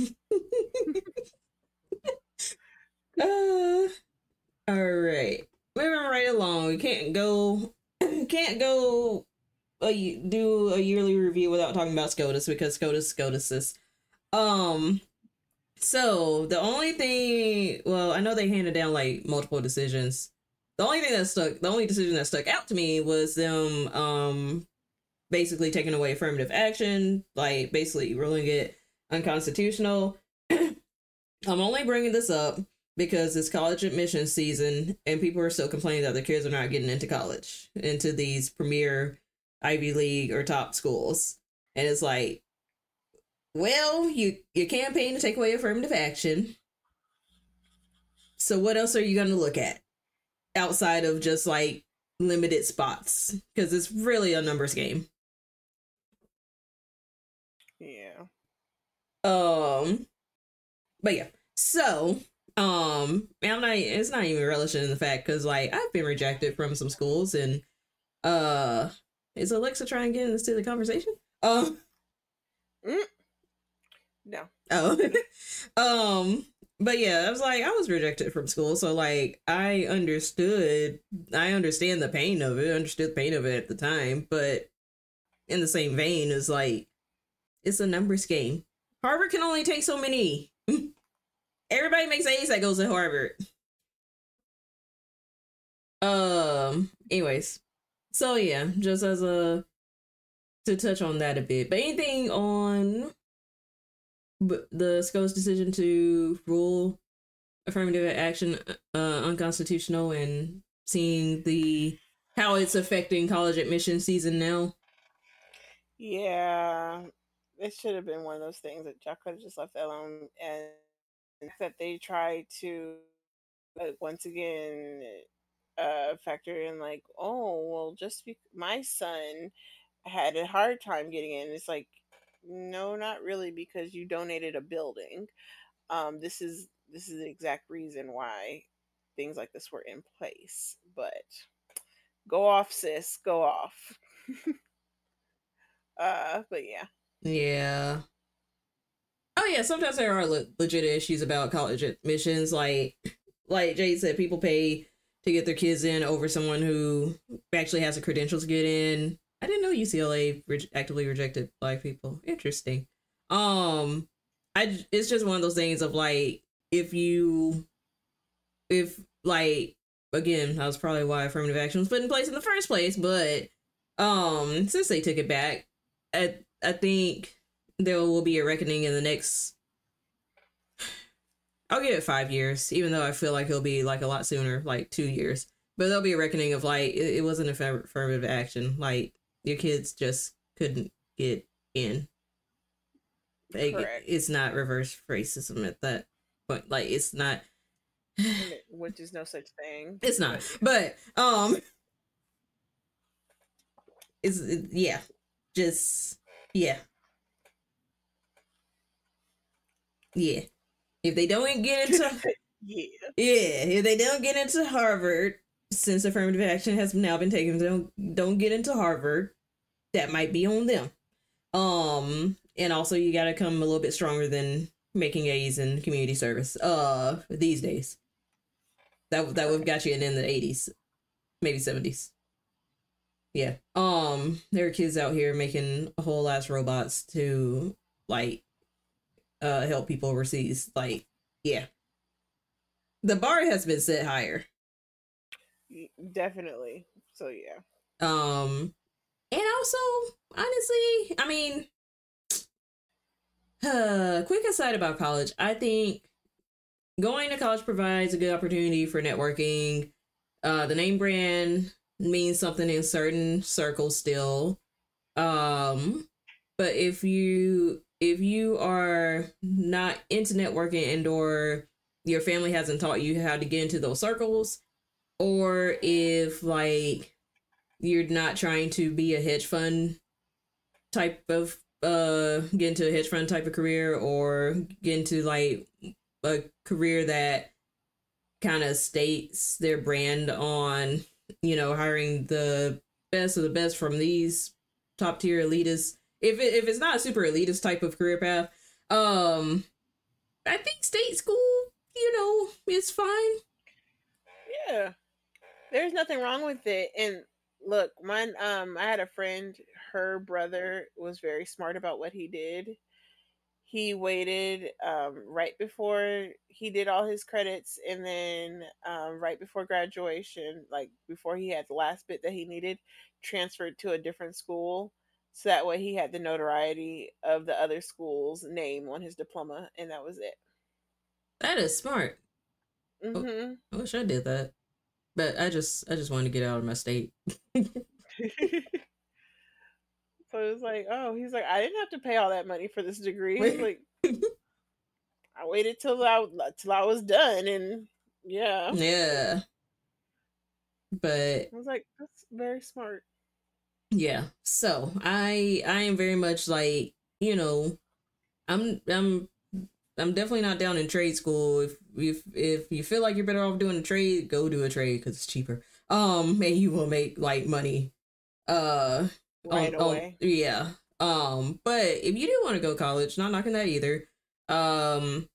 uh, all right. Moving right along. We can't go can't go a, do a yearly review without talking about SCOTUS because SCOTUS SCOTUS is um so the only thing, well, I know they handed down like multiple decisions. The only thing that stuck, the only decision that stuck out to me was them um basically taking away affirmative action, like basically ruling it unconstitutional. I'm only bringing this up because it's college admission season and people are still complaining that their kids are not getting into college, into these premier Ivy League or top schools. And it's like, well, you you campaign to take away affirmative action. So what else are you going to look at outside of just like limited spots? Because it's really a numbers game. Yeah. Um. But yeah. So um, I'm not. It's not even relishing in the fact because like I've been rejected from some schools and uh, is Alexa trying to get into the conversation? Um. Mm. No. Oh. um but yeah, I was like I was rejected from school, so like I understood I understand the pain of it, understood the pain of it at the time, but in the same vein is like it's a numbers game. Harvard can only take so many. Everybody makes A's that goes to Harvard. Um anyways. So yeah, just as a to touch on that a bit. But anything on the SCOTUS decision to rule affirmative action uh, unconstitutional and seeing the how it's affecting college admission season now. Yeah, it should have been one of those things that y'all could have just left that alone, and that they tried to like once again uh factor in like, oh well, just be- my son had a hard time getting in. It's like no, not really, because you donated a building. Um, this is this is the exact reason why things like this were in place. But go off, sis. Go off. uh, but yeah. Yeah. Oh yeah, sometimes there are le- legit issues about college admissions. Like, like Jade said, people pay to get their kids in over someone who actually has the credentials to get in. I didn't know UCLA re- actively rejected black people. Interesting. Um, I it's just one of those things of like if you, if like again, that was probably why affirmative action was put in place in the first place. But um, since they took it back, I I think there will be a reckoning in the next. I'll give it five years, even though I feel like it'll be like a lot sooner, like two years. But there'll be a reckoning of like it, it wasn't a affirmative action. Like your kids just couldn't get in. Like, it's not reverse racism at that point. Like it's not which is no such thing. It's not. But um it's it, yeah. Just yeah. Yeah. If they don't get into yeah. Yeah, if they don't get into Harvard, since affirmative action has now been taken, don't don't get into Harvard. That might be on them. Um, and also you got to come a little bit stronger than making A's in community service. Uh, these days, that that would have got you in in the eighties, maybe seventies. Yeah. Um, there are kids out here making a whole ass robots to like uh help people overseas. Like, yeah. The bar has been set higher. Definitely. So yeah. Um and also, honestly, I mean uh quick aside about college. I think going to college provides a good opportunity for networking. Uh the name brand means something in certain circles still. Um but if you if you are not into networking and or your family hasn't taught you how to get into those circles or if like you're not trying to be a hedge fund type of uh get into a hedge fund type of career or get into like a career that kind of states their brand on you know hiring the best of the best from these top tier elitists if it, if it's not a super elitist type of career path um i think state school you know is fine Yeah. There's nothing wrong with it. And look, mine um I had a friend, her brother was very smart about what he did. He waited um right before he did all his credits and then um right before graduation, like before he had the last bit that he needed, transferred to a different school. So that way he had the notoriety of the other school's name on his diploma and that was it. that is smart Mhm. i wish i did that but i just i just wanted to get out of my state So it was like, oh, he's like, I didn't have to pay all that money for this degree. Like, I waited till I till I was done, and yeah, yeah but I was like, that's very smart. Yeah so i i am very much like you know i'm i'm i'm definitely not down in trade school if if if you feel like you're better off doing a trade go do a trade because it's cheaper um and you will make like money uh Right on- on- yeah. Um, but if you do want to go college, not knocking that either. Um,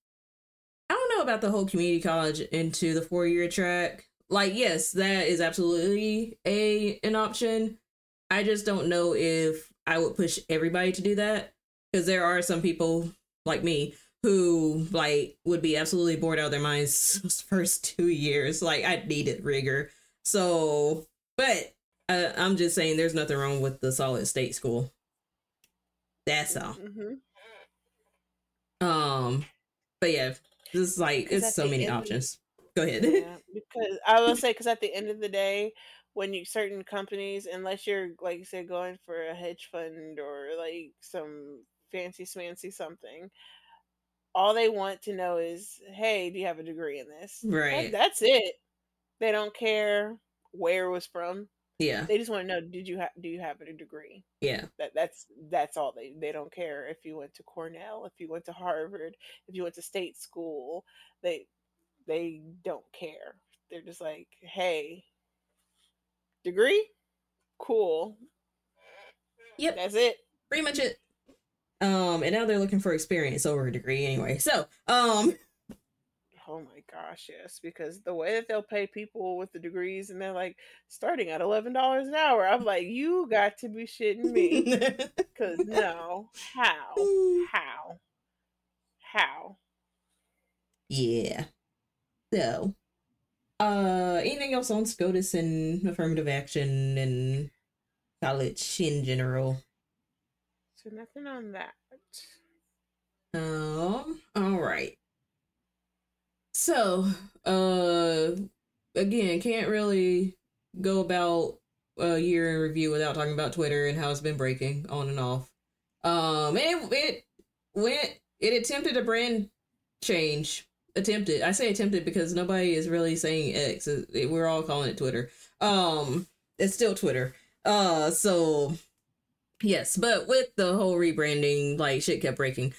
I don't know about the whole community college into the four year track. Like, yes, that is absolutely a an option. I just don't know if I would push everybody to do that because there are some people like me who like would be absolutely bored out of their minds those first two years. Like, I needed rigor. So, but uh, I'm just saying, there's nothing wrong with the solid state school. That's all. hmm Um, but yeah, this is like it's so many options. Go ahead. Yeah, because I will say, because at the end of the day, when you certain companies, unless you're like you said, going for a hedge fund or like some fancy smancy something, all they want to know is, hey, do you have a degree in this? That- right. that's it. They don't care where it was from. Yeah. They just want to know, did you have do you have a degree? Yeah. That that's that's all they they don't care if you went to Cornell, if you went to Harvard, if you went to state school. They they don't care. They're just like, hey, degree, cool. Yep. That's it. Pretty much it. Um, and now they're looking for experience over a degree anyway. So, um, Oh my gosh, yes, because the way that they'll pay people with the degrees and they're like starting at eleven dollars an hour. I'm like, you got to be shitting me. Cause no, how, how, how? yeah. So, uh, anything else on SCOTUS and affirmative action and college in general? So nothing on that. Um, all right. So, uh, again, can't really go about a year in review without talking about Twitter and how it's been breaking on and off. Um, it it went it attempted a brand change. Attempted. I say attempted because nobody is really saying X. We're all calling it Twitter. Um, it's still Twitter. Uh, so yes, but with the whole rebranding, like shit kept breaking.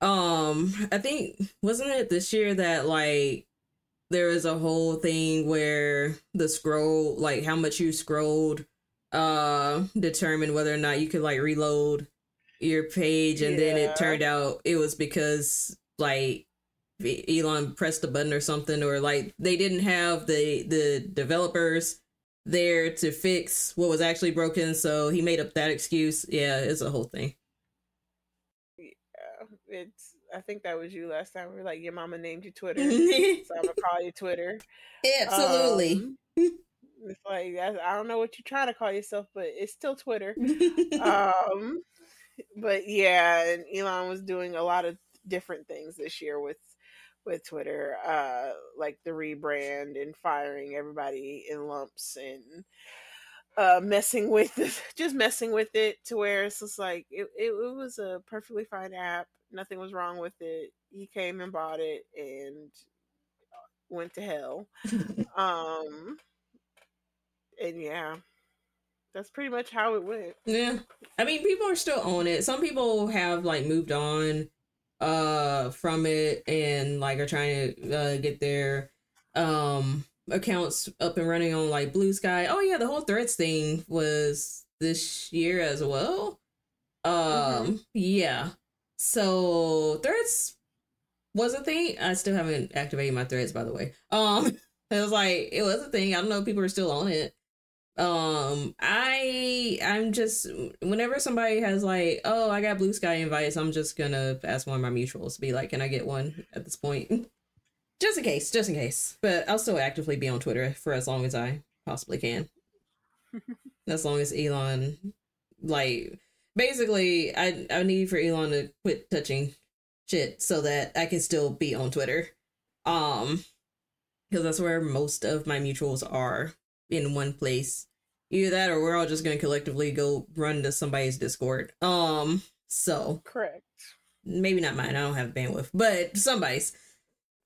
Um, I think wasn't it this year that like there was a whole thing where the scroll, like how much you scrolled, uh, determined whether or not you could like reload your page, and yeah. then it turned out it was because like Elon pressed a button or something, or like they didn't have the the developers there to fix what was actually broken, so he made up that excuse. Yeah, it's a whole thing Yeah, it's I think that was you last time. We were like, your mama named you Twitter, so I'm gonna call you Twitter. Absolutely. Um, it's like I don't know what you're trying to call yourself, but it's still Twitter. um, but yeah, and Elon was doing a lot of different things this year with with Twitter, uh, like the rebrand and firing everybody in lumps and uh messing with it, just messing with it to where it's just like it, it, it was a perfectly fine app nothing was wrong with it he came and bought it and went to hell. Um and yeah that's pretty much how it went. Yeah i mean people are still on it some people have like moved on uh from it and like are trying to uh, get their um accounts up and running on like Blue Sky. Oh yeah, the whole Threads thing was this year as well. Um mm-hmm. yeah. So Threads was a thing. I still haven't activated my threads by the way. Um it was like it was a thing. I don't know if people are still on it. Um I I'm just whenever somebody has like, oh, I got Blue Sky invites, I'm just gonna ask one of my mutuals to be like, can I get one at this point? just in case, just in case. But I'll still actively be on Twitter for as long as I possibly can. as long as Elon, like, basically, I I need for Elon to quit touching shit so that I can still be on Twitter. Um, because that's where most of my mutuals are in one place. Either that, or we're all just gonna collectively go run to somebody's Discord. Um, so correct. Maybe not mine. I don't have bandwidth, but somebody's.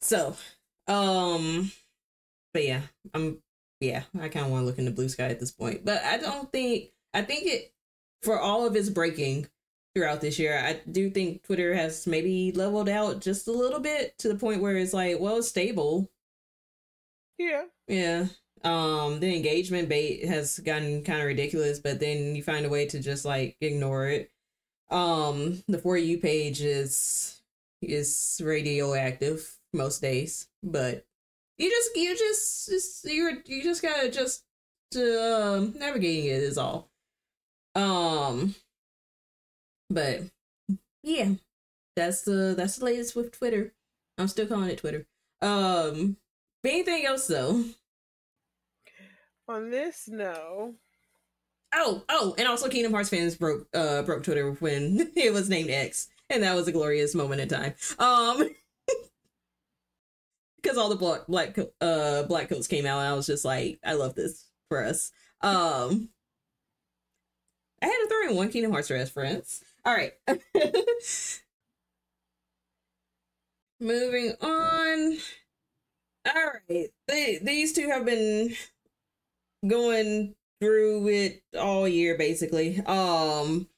So, um, but yeah, I'm yeah, I kind of want to look into Blue Sky at this point, but I don't think I think it for all of its breaking throughout this year, I do think Twitter has maybe leveled out just a little bit to the point where it's like, well, it's stable. Yeah. Yeah. Um, the engagement bait has gotten kind of ridiculous, but then you find a way to just like ignore it. Um, the for you page is is radioactive most days, but you just you just, just you're you just gotta just to um, navigating it is all. Um, but yeah, that's the that's the latest with Twitter. I'm still calling it Twitter. Um, anything else though? On this, no. Oh, oh, and also Kingdom Hearts fans broke uh broke Twitter when it was named X, and that was a glorious moment in time. Um because all the black black uh black coats came out and I was just like, I love this for us. Um I had to throw in one Kingdom Hearts reference. All right. Moving on. All right. They, these two have been going through it all year basically. Um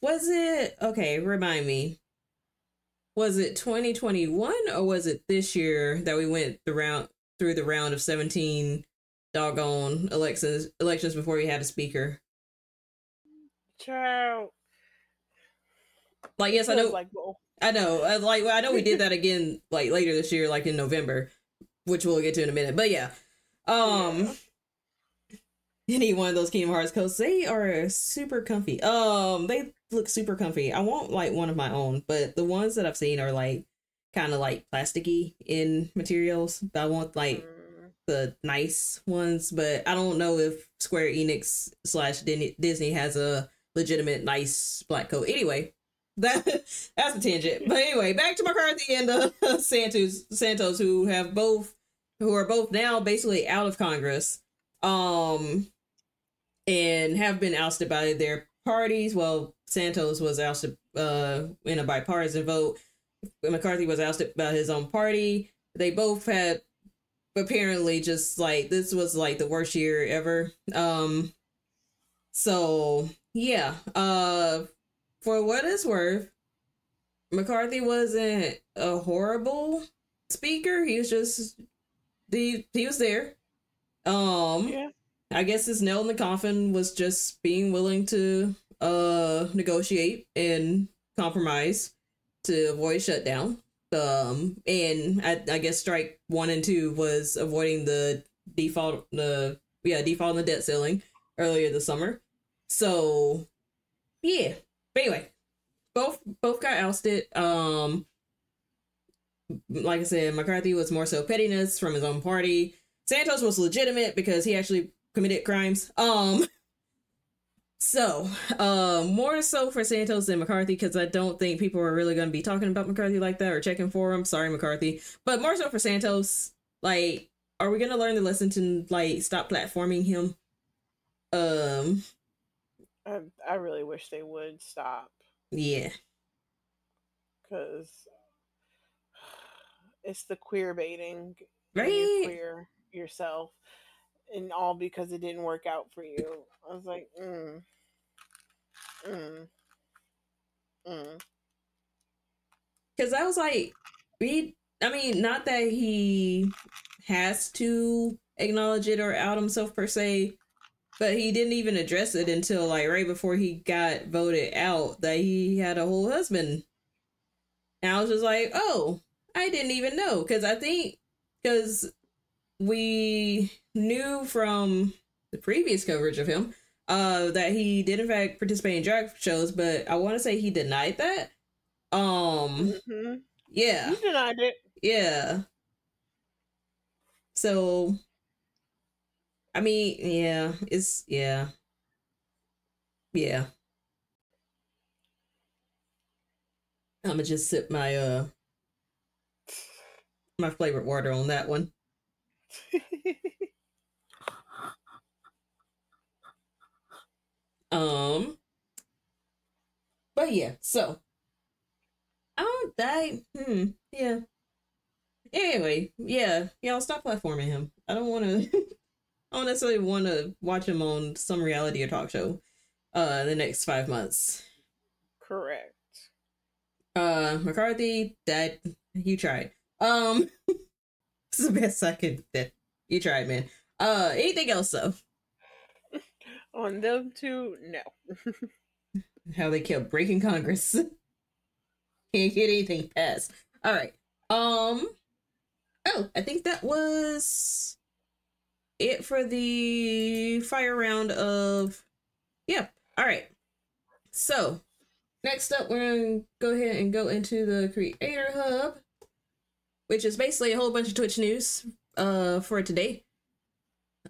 was it okay, remind me was it 2021 or was it this year that we went the round through the round of 17 doggone elections elections before we had a speaker? Child. Like yes, I know. Like, I know. I, like I know we did that again like later this year, like in November, which we'll get to in a minute. But yeah, um, yeah. any one of those Kingdom Hearts coats, they are super comfy. Um, they look super comfy. I want like one of my own, but the ones that I've seen are like kind of like plasticky in materials. I want like mm. the nice ones, but I don't know if Square Enix slash Disney has a legitimate nice black coat. Anyway, that that's a tangent. But anyway, back to McCarthy and uh, Santos Santos, who have both who are both now basically out of Congress, um, and have been ousted by their parties. Well, Santos was ousted uh, in a bipartisan vote. McCarthy was ousted by his own party. They both had apparently just like this was like the worst year ever. Um, so yeah, uh, for what it's worth, McCarthy wasn't a horrible speaker. He was just the he was there. Um yeah. I guess his nail in the coffin was just being willing to uh negotiate and compromise to avoid shutdown. Um and I, I guess strike one and two was avoiding the default the yeah, default on the debt ceiling earlier this summer. So yeah. But anyway, both both got ousted. Um like I said, McCarthy was more so pettiness from his own party. Santos was legitimate because he actually committed crimes. Um so, um, more so for Santos than McCarthy because I don't think people are really going to be talking about McCarthy like that or checking for him. Sorry, McCarthy, but more so for Santos. Like, are we going to learn the lesson to like stop platforming him? Um, I I really wish they would stop. Yeah, because it's the queer baiting, right? queer yourself, and all because it didn't work out for you. I was like, mm. Mm. Mm. Cause I was like, we I mean, not that he has to acknowledge it or out himself per se, but he didn't even address it until like right before he got voted out that he had a whole husband. And I was just like, oh, I didn't even know. Cause I think, cause we knew from the previous coverage of him uh that he did in fact participate in drag shows, but I want to say he denied that. Um mm-hmm. yeah. He denied it. Yeah. So I mean, yeah, it's yeah. Yeah. I'm gonna just sip my uh my flavored water on that one. Um, but yeah, so I don't die. Hmm. Yeah. Anyway, yeah, yeah. I'll stop platforming him. I don't want to. I don't necessarily want to watch him on some reality or talk show. Uh, the next five months. Correct. Uh, McCarthy, that you tried. Um, this is the best I could. You tried, man. Uh, anything else though? On them two, no. How they kept breaking Congress. Can't get anything passed. All right. Um. Oh, I think that was it for the fire round of. Yeah. All right. So next up, we're gonna go ahead and go into the Creator Hub, which is basically a whole bunch of Twitch news uh for today.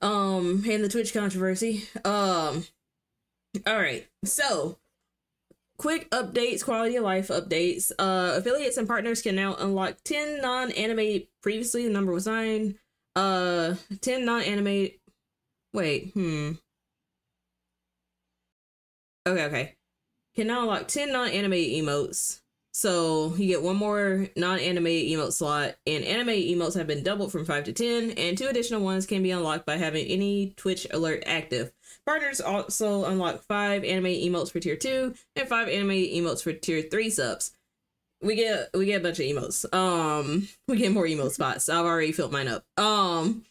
Um and the twitch controversy. Um all right so quick updates quality of life updates. Uh affiliates and partners can now unlock 10 non-anime previously the number was 9 uh 10 non-anime wait hmm. Okay okay. Can now unlock 10 non-anime emotes so you get one more non-anime emote slot, and anime emotes have been doubled from five to ten, and two additional ones can be unlocked by having any Twitch alert active. Partners also unlock five anime emotes for tier two and five anime emotes for tier three subs. We get we get a bunch of emotes. Um, we get more emote spots. I've already filled mine up. Um,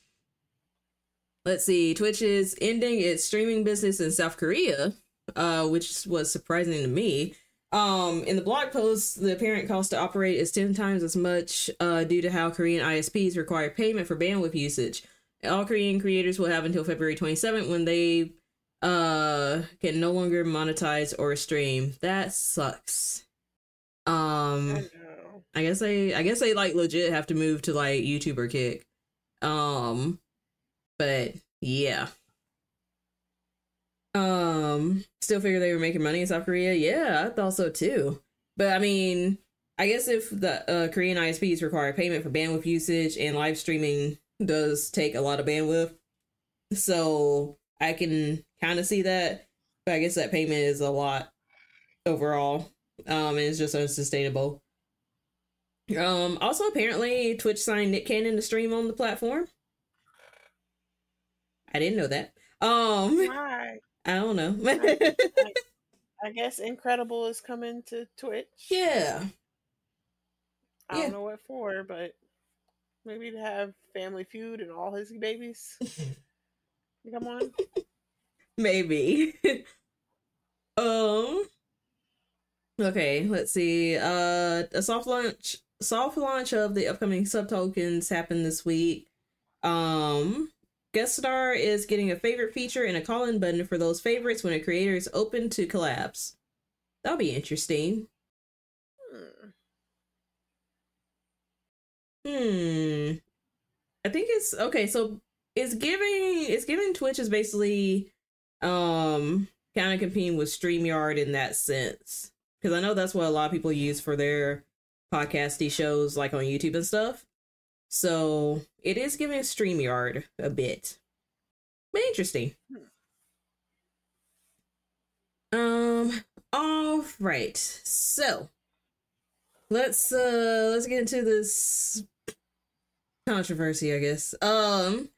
let's see. Twitch is ending its streaming business in South Korea, uh, which was surprising to me. Um, in the blog post, the apparent cost to operate is 10 times as much uh, due to how Korean ISPs require payment for bandwidth usage. All Korean creators will have until February 27th when they uh can no longer monetize or stream. That sucks. Um I, I guess they I guess they like legit have to move to like YouTube or Kick. Um but yeah. Um, still figure they were making money in South Korea. Yeah, I thought so too. But I mean, I guess if the uh, Korean ISPs require payment for bandwidth usage and live streaming does take a lot of bandwidth, so I can kind of see that. But I guess that payment is a lot overall, um, and it's just unsustainable. Um, also apparently Twitch signed Nick Cannon to stream on the platform. I didn't know that. Um? I don't know. I, I, I, guess Incredible is coming to Twitch. Yeah. I yeah. don't know what for, but maybe to have Family Feud and all his babies. Come on. maybe. um. Okay, let's see. Uh, a soft launch, soft launch of the upcoming sub tokens happened this week. Um, guest star is getting a favorite feature and a call in button for those favorites when a creator is open to collabs. That'll be interesting. Hmm. I think it's okay. So it's giving it's giving Twitch is basically um kind of competing with StreamYard in that sense. Because I know that's what a lot of people use for their podcasty shows like on YouTube and stuff. So it is giving StreamYard a bit. But interesting. Um all right. So let's uh let's get into this controversy, I guess. Um,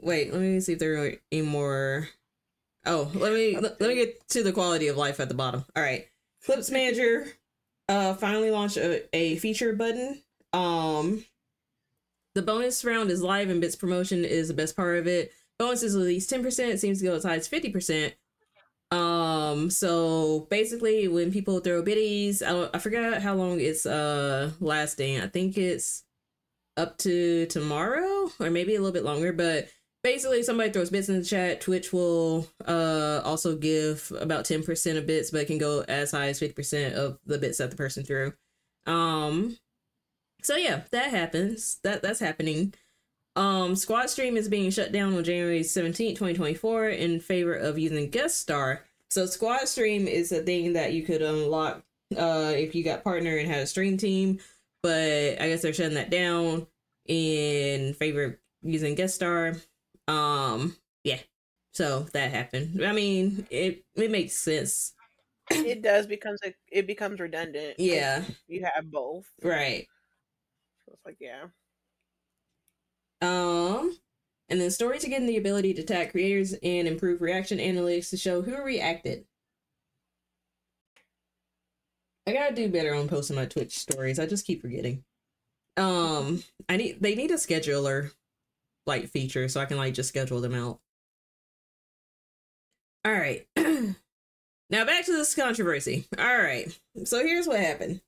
wait, let me see if there are any more. Oh, let me let, me get to the quality of life at the bottom. All right, Clips Manager, uh, finally launched a, a feature button. Um, the bonus round is live, and bits promotion is the best part of it. Bonus is at least ten percent. It seems to go as high as fifty percent. Um, so basically, when people throw biddies, I, I forgot how long it's uh lasting. I think it's up to tomorrow or maybe a little bit longer, but basically somebody throws bits in the chat, Twitch will uh also give about 10% of bits, but it can go as high as 50% of the bits that the person threw. Um so yeah, that happens. That that's happening. Um Squad Stream is being shut down on January 17, 2024 in favor of using guest star. So Squad Stream is a thing that you could unlock uh if you got partner and had a stream team but I guess they're shutting that down in favor of using guest star. Um, yeah. So that happened. I mean, it it makes sense. It does becomes a, it becomes redundant. Yeah, you have both, right? It's like yeah. Um, and then stories are getting the ability to tag creators and improve reaction analytics to show who reacted. I gotta do better on posting my Twitch stories. I just keep forgetting. Um, I need they need a scheduler like feature so I can like just schedule them out. All right. now back to this controversy. All right. So here's what happened.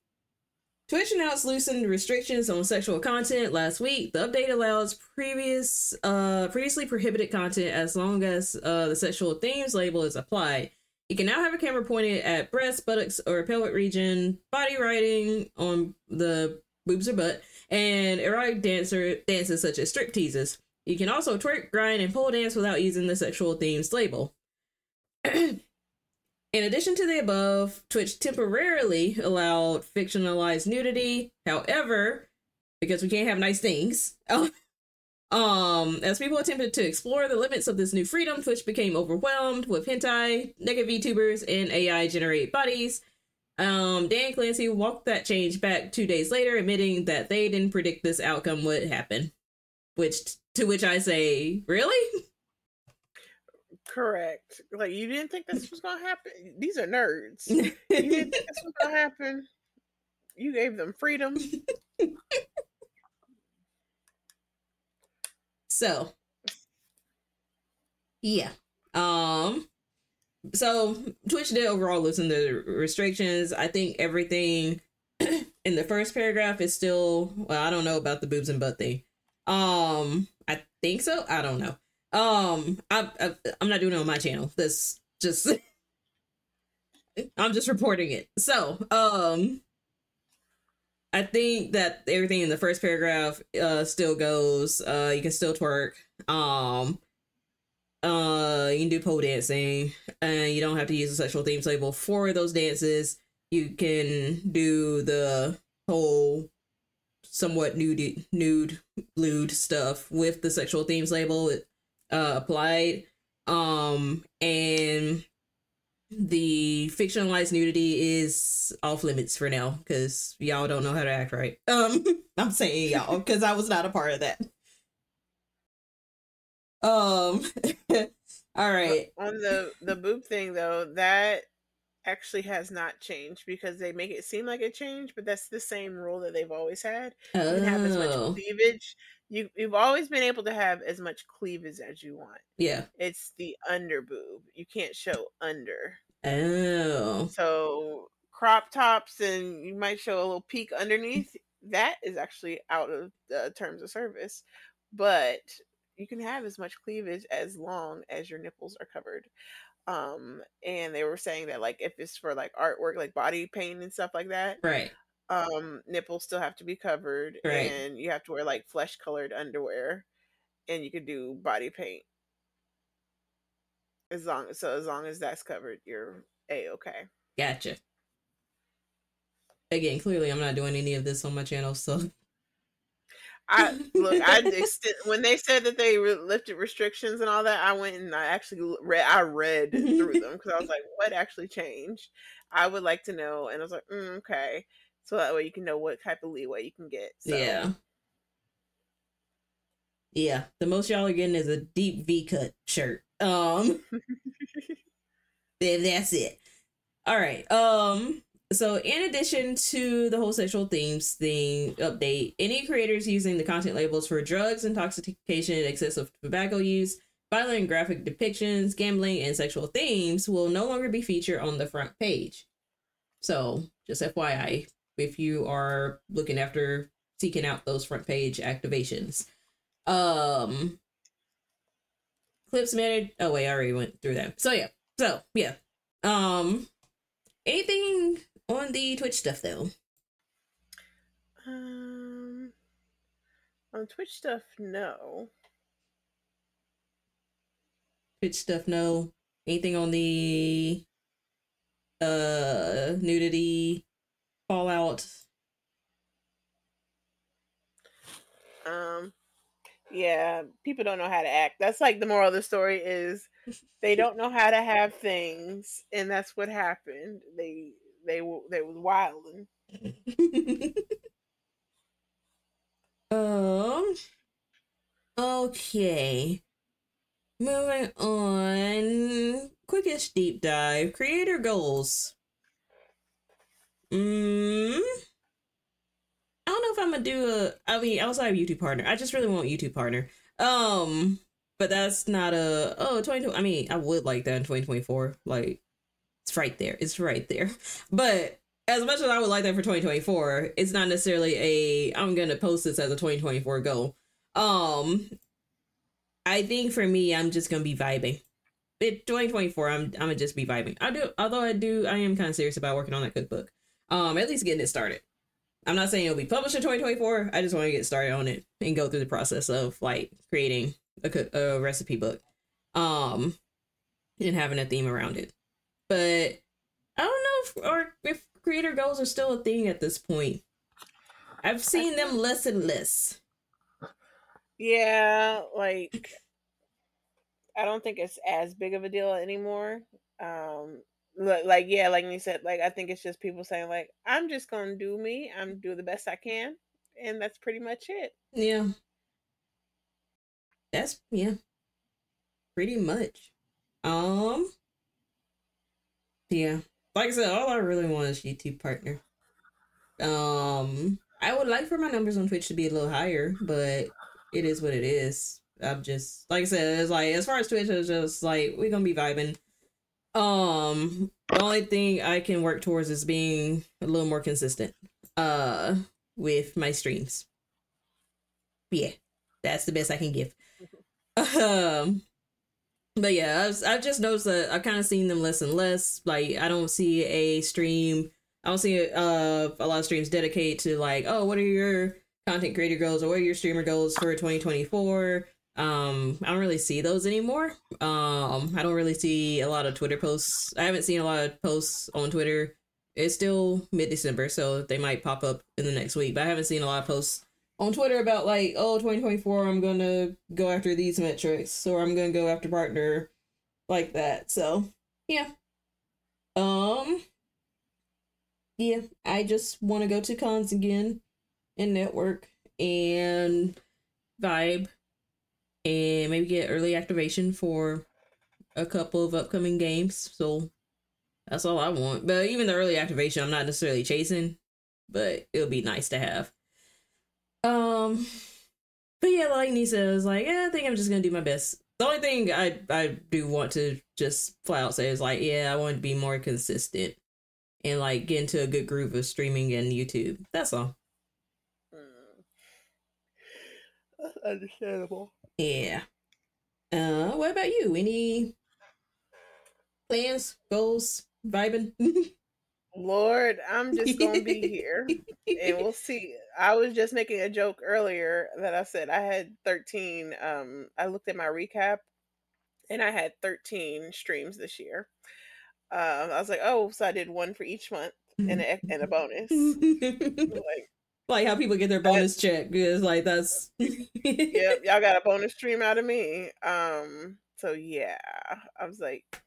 Twitch announced loosened restrictions on sexual content last week. The update allows previous uh previously prohibited content as long as uh the sexual themes label is applied. You can now have a camera pointed at breasts, buttocks, or pelvic region, body writing on the boobs or butt, and erotic dancer dances such as strip teases. You can also twerk, grind, and pole dance without using the sexual themes label. In addition to the above, Twitch temporarily allowed fictionalized nudity. However, because we can't have nice things, Um, as people attempted to explore the limits of this new freedom, Twitch became overwhelmed with hentai, naked VTubers, and AI generated bodies. Um, Dan Clancy walked that change back two days later, admitting that they didn't predict this outcome would happen. Which to which I say, really? Correct. Like you didn't think this was gonna happen. These are nerds. you didn't think this was gonna happen. You gave them freedom. So, yeah. Um, so Twitch did overall loosen the restrictions. I think everything in the first paragraph is still. Well, I don't know about the boobs and butt thing. Um, I think so. I don't know. Um, I, I I'm not doing it on my channel. That's just. I'm just reporting it. So, um, I think that everything in the first paragraph uh still goes. Uh you can still twerk. Um uh you can do pole dancing and you don't have to use a sexual themes label for those dances. You can do the whole somewhat nude nude lewd stuff with the sexual themes label uh applied. Um and the fictionalized nudity is off limits for now because y'all don't know how to act right. Um, I'm saying y'all because I was not a part of that. Um, all right. On the the boob thing though, that actually has not changed because they make it seem like it changed, but that's the same rule that they've always had. You can have as much Oh, cleavage. You you've always been able to have as much cleavage as you want. yeah. It's the under boob. You can't show under. Oh, So crop tops and you might show a little peek underneath. That is actually out of the terms of service. But you can have as much cleavage as long as your nipples are covered. Um and they were saying that like if it's for like artwork like body paint and stuff like that, right. Um nipples still have to be covered Right. and you have to wear like flesh colored underwear and you could do body paint. As long as so as long as that's covered you're a okay. Gotcha. Again, clearly I'm not doing any of this on my channel, so. I look i extend, when they said that they re- lifted restrictions and all that i went and i actually read i read through them because i was like what actually changed? I would like to know and i was like mm, okay so that way you can know what type of leeway you can get so. yeah. Yeah. The most y'all are getting is a deep V cut shirt. Um Then that's it. All right. Um. So, in addition to the whole sexual themes thing update, any creators using the content labels for drugs, intoxication, excessive tobacco use, violent and graphic depictions, gambling, and sexual themes will no longer be featured on the front page. So, just FYI, if you are looking after seeking out those front page activations, um, clips managed. Oh wait, I already went through that. So yeah. So yeah. Um anything on the Twitch stuff though? Um, on Twitch stuff, no. Twitch stuff, no. Anything on the uh nudity fallout? Um, yeah, people don't know how to act. That's like the moral of the story is they don't know how to have things, and that's what happened. They they were they was wilding. um okay. Moving on. Quickest deep dive. Creator goals. Mm, I don't know if I'm gonna do a. I mean, outside of YouTube partner, I just really want YouTube partner. Um, but that's not a. Oh, 2020. I mean, I would like that in 2024. Like, it's right there. It's right there. But as much as I would like that for 2024, it's not necessarily a. I'm gonna post this as a 2024 goal. Um, I think for me, I'm just gonna be vibing. It 2024. I'm. I'm gonna just be vibing. I do. Although I do. I am kind of serious about working on that cookbook. Um, at least getting it started. I'm not saying it'll be published in 2024. I just want to get started on it and go through the process of like creating a, cook- a recipe book, um, and having a theme around it. But I don't know if or if creator goals are still a thing at this point. I've seen them less and less. Yeah, like I don't think it's as big of a deal anymore. Um, like yeah, like you said, like I think it's just people saying like I'm just gonna do me. I'm do the best I can, and that's pretty much it. Yeah. That's yeah. Pretty much. Um Yeah. Like I said, all I really want is YouTube partner. Um I would like for my numbers on Twitch to be a little higher, but it is what it is. I'm just like I said, it's like as far as Twitch it's just like we're gonna be vibing. Um the only thing I can work towards is being a little more consistent uh with my streams. Yeah, that's the best I can give. Um, but yeah, I've, I've just noticed that I've kind of seen them less and less. Like, I don't see a stream. I don't see uh, a lot of streams dedicated to like, oh, what are your content creator goals or what are your streamer goals for 2024? Um, I don't really see those anymore. Um, I don't really see a lot of Twitter posts. I haven't seen a lot of posts on Twitter. It's still mid December, so they might pop up in the next week. But I haven't seen a lot of posts on Twitter about like, oh, 2024, I'm gonna go after these metrics, or I'm gonna go after partner like that. So yeah. Um yeah, I just wanna go to cons again and network and vibe and maybe get early activation for a couple of upcoming games. So That's all I want. But even the early activation, I'm not necessarily chasing, but it'll be nice to have. Um, but yeah, like Nisa was like, yeah, I think I'm just gonna do my best. The only thing I I do want to just flat out say is like, yeah, I want to be more consistent and like get into a good groove of streaming and YouTube. That's all. Mm. That's understandable. Yeah. Uh, what about you? Any plans, goals, vibing? Lord, I'm just gonna be here and we'll see. I was just making a joke earlier that I said I had 13. Um, I looked at my recap and I had 13 streams this year. Um, I was like, oh, so I did one for each month and a, and a bonus. like, like how people get their bonus check because like that's yep, y'all got a bonus stream out of me. Um, so yeah, I was like,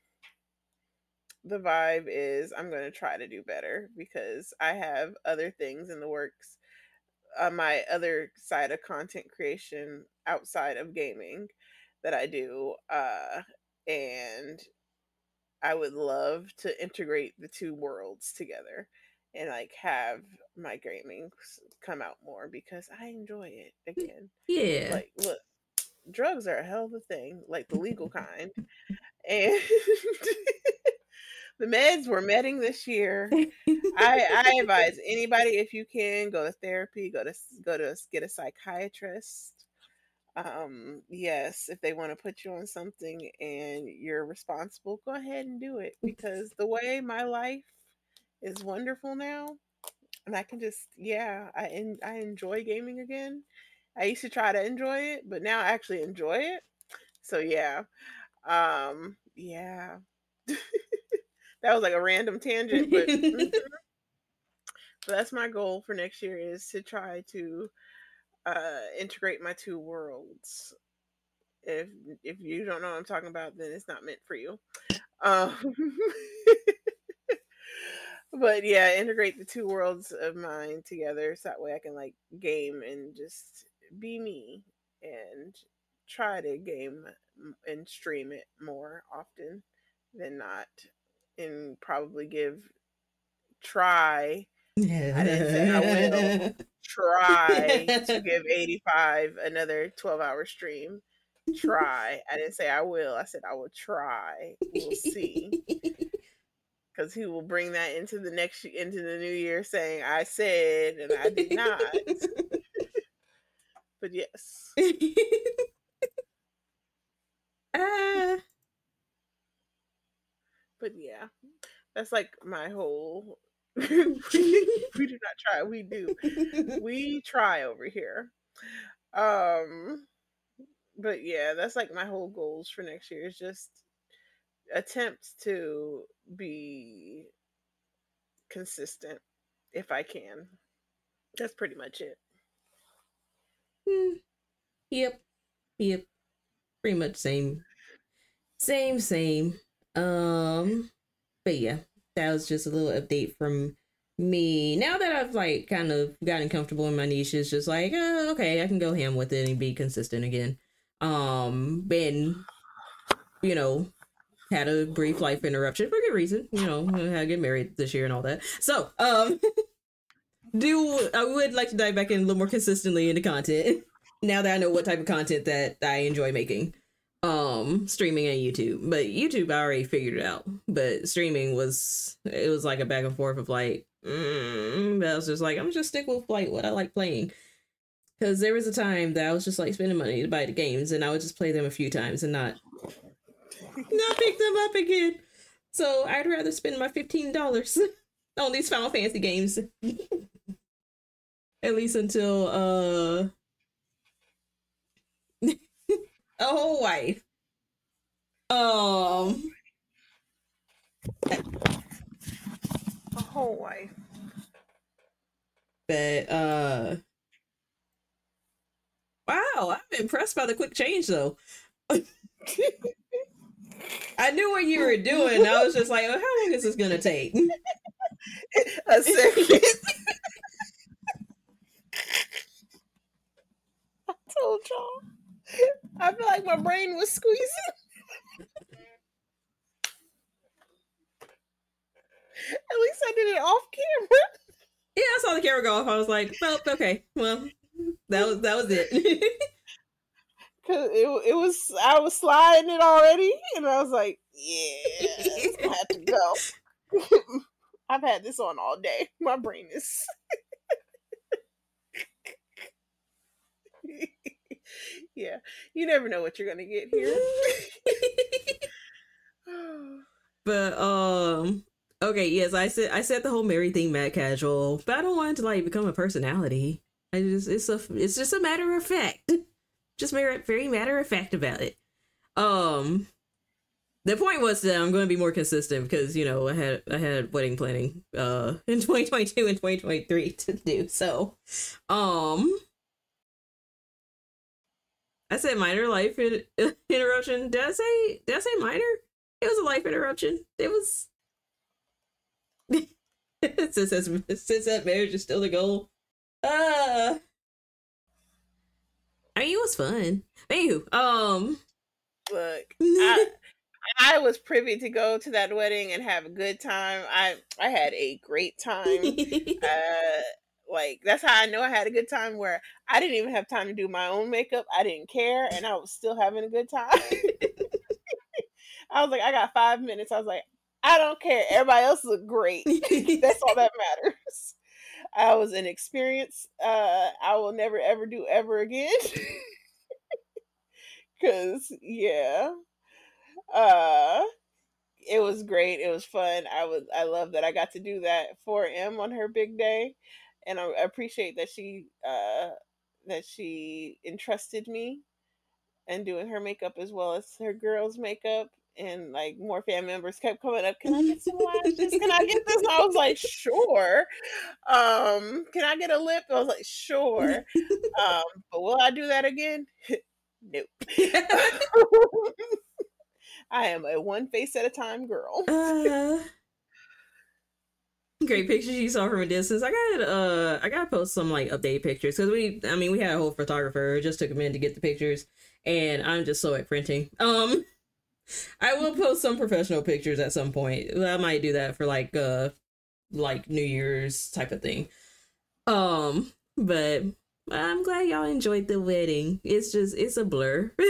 the vibe is I'm to try to do better because I have other things in the works on uh, my other side of content creation outside of gaming that I do. Uh, and I would love to integrate the two worlds together and like have my gaming come out more because I enjoy it again. Yeah. Like, look, drugs are a hell of a thing, like the legal kind. And the meds were medding this year. I, I advise anybody if you can go to therapy, go to go to get a psychiatrist. Um, yes, if they want to put you on something and you're responsible, go ahead and do it because the way my life is wonderful now, and I can just yeah, I en- I enjoy gaming again. I used to try to enjoy it, but now I actually enjoy it. So yeah. Um yeah. that was like a random tangent, but mm-hmm. that's my goal for next year is to try to uh, integrate my two worlds. If if you don't know what I'm talking about, then it's not meant for you. Um, but yeah, integrate the two worlds of mine together so that way I can like game and just be me and try to game and stream it more often than not and probably give try. I didn't say I will try to give 85 another 12 hour stream. Try. I didn't say I will. I said I will try. We'll see. Because he will bring that into the next into the new year saying I said and I did not. but yes. uh but yeah, that's like my whole. we do not try. We do. We try over here. Um, but yeah, that's like my whole goals for next year is just attempts to be consistent if I can. That's pretty much it. Hmm. Yep. Yep. Pretty much same. Same, same. Um, but yeah, that was just a little update from me. Now that I've like kind of gotten comfortable in my niche, it's just like, oh, okay, I can go ham with it and be consistent again. Um, been, you know, had a brief life interruption for good reason. You know, I get married this year and all that. So, um, do I would like to dive back in a little more consistently into content now that I know what type of content that I enjoy making um streaming and YouTube. But YouTube I already figured it out. But streaming was it was like a back and forth of like mm, I was just like I'm just stick with like what I like playing. Cause there was a time that I was just like spending money to buy the games and I would just play them a few times and not not pick them up again. So I'd rather spend my fifteen dollars on these Final Fantasy games. At least until uh a whole wife. Um, a whole wife. But uh, wow, I'm impressed by the quick change though. I knew what you were doing. I was just like, well, how long is this gonna take? A second. I told y'all. I feel like my brain was squeezing. At least I did it off camera. Yeah, I saw the camera go off. I was like, well, okay, well, that was that was it. Cause it it was I was sliding it already, and I was like, yeah, I have to go. I've had this on all day. My brain is. yeah, you never know what you're gonna get here. but um, okay, yes, I said I said the whole Mary thing mad casual, but I don't want it to like become a personality. I just it's a it's just a matter of fact. Just very very matter of fact about it. Um, the point was that I'm going to be more consistent because you know I had I had wedding planning uh in 2022 and 2023 to do. So, um, I said minor life in- interruption. Did I say did I say minor? It was a life interruption. It was since that, since that marriage is still the goal. Uh I mean, it was fun. Anywho, um, look, I, I was privy to go to that wedding and have a good time. I I had a great time. uh, like that's how I know I had a good time. Where I didn't even have time to do my own makeup. I didn't care, and I was still having a good time. I was like, I got five minutes. I was like, I don't care. Everybody else look great. that's all that matters. I was an experience uh, I will never ever do ever again. Cause yeah, uh, it was great. It was fun. I was I love that I got to do that for M on her big day, and I appreciate that she uh, that she entrusted me and doing her makeup as well as her girls' makeup and like more fan members kept coming up. Can I get some lashes? Can I get this? And I was like, sure. Um, can I get a lip? I was like, sure. Um, but will I do that again? nope. I am a one face at a time girl. Uh, great pictures you saw from a distance. I got uh I gotta post some like update pictures because we I mean we had a whole photographer. It just took a minute to get the pictures, and I'm just so at printing. Um I will post some professional pictures at some point. I might do that for like uh like New Year's type of thing. Um, but I'm glad y'all enjoyed the wedding. It's just it's a blur.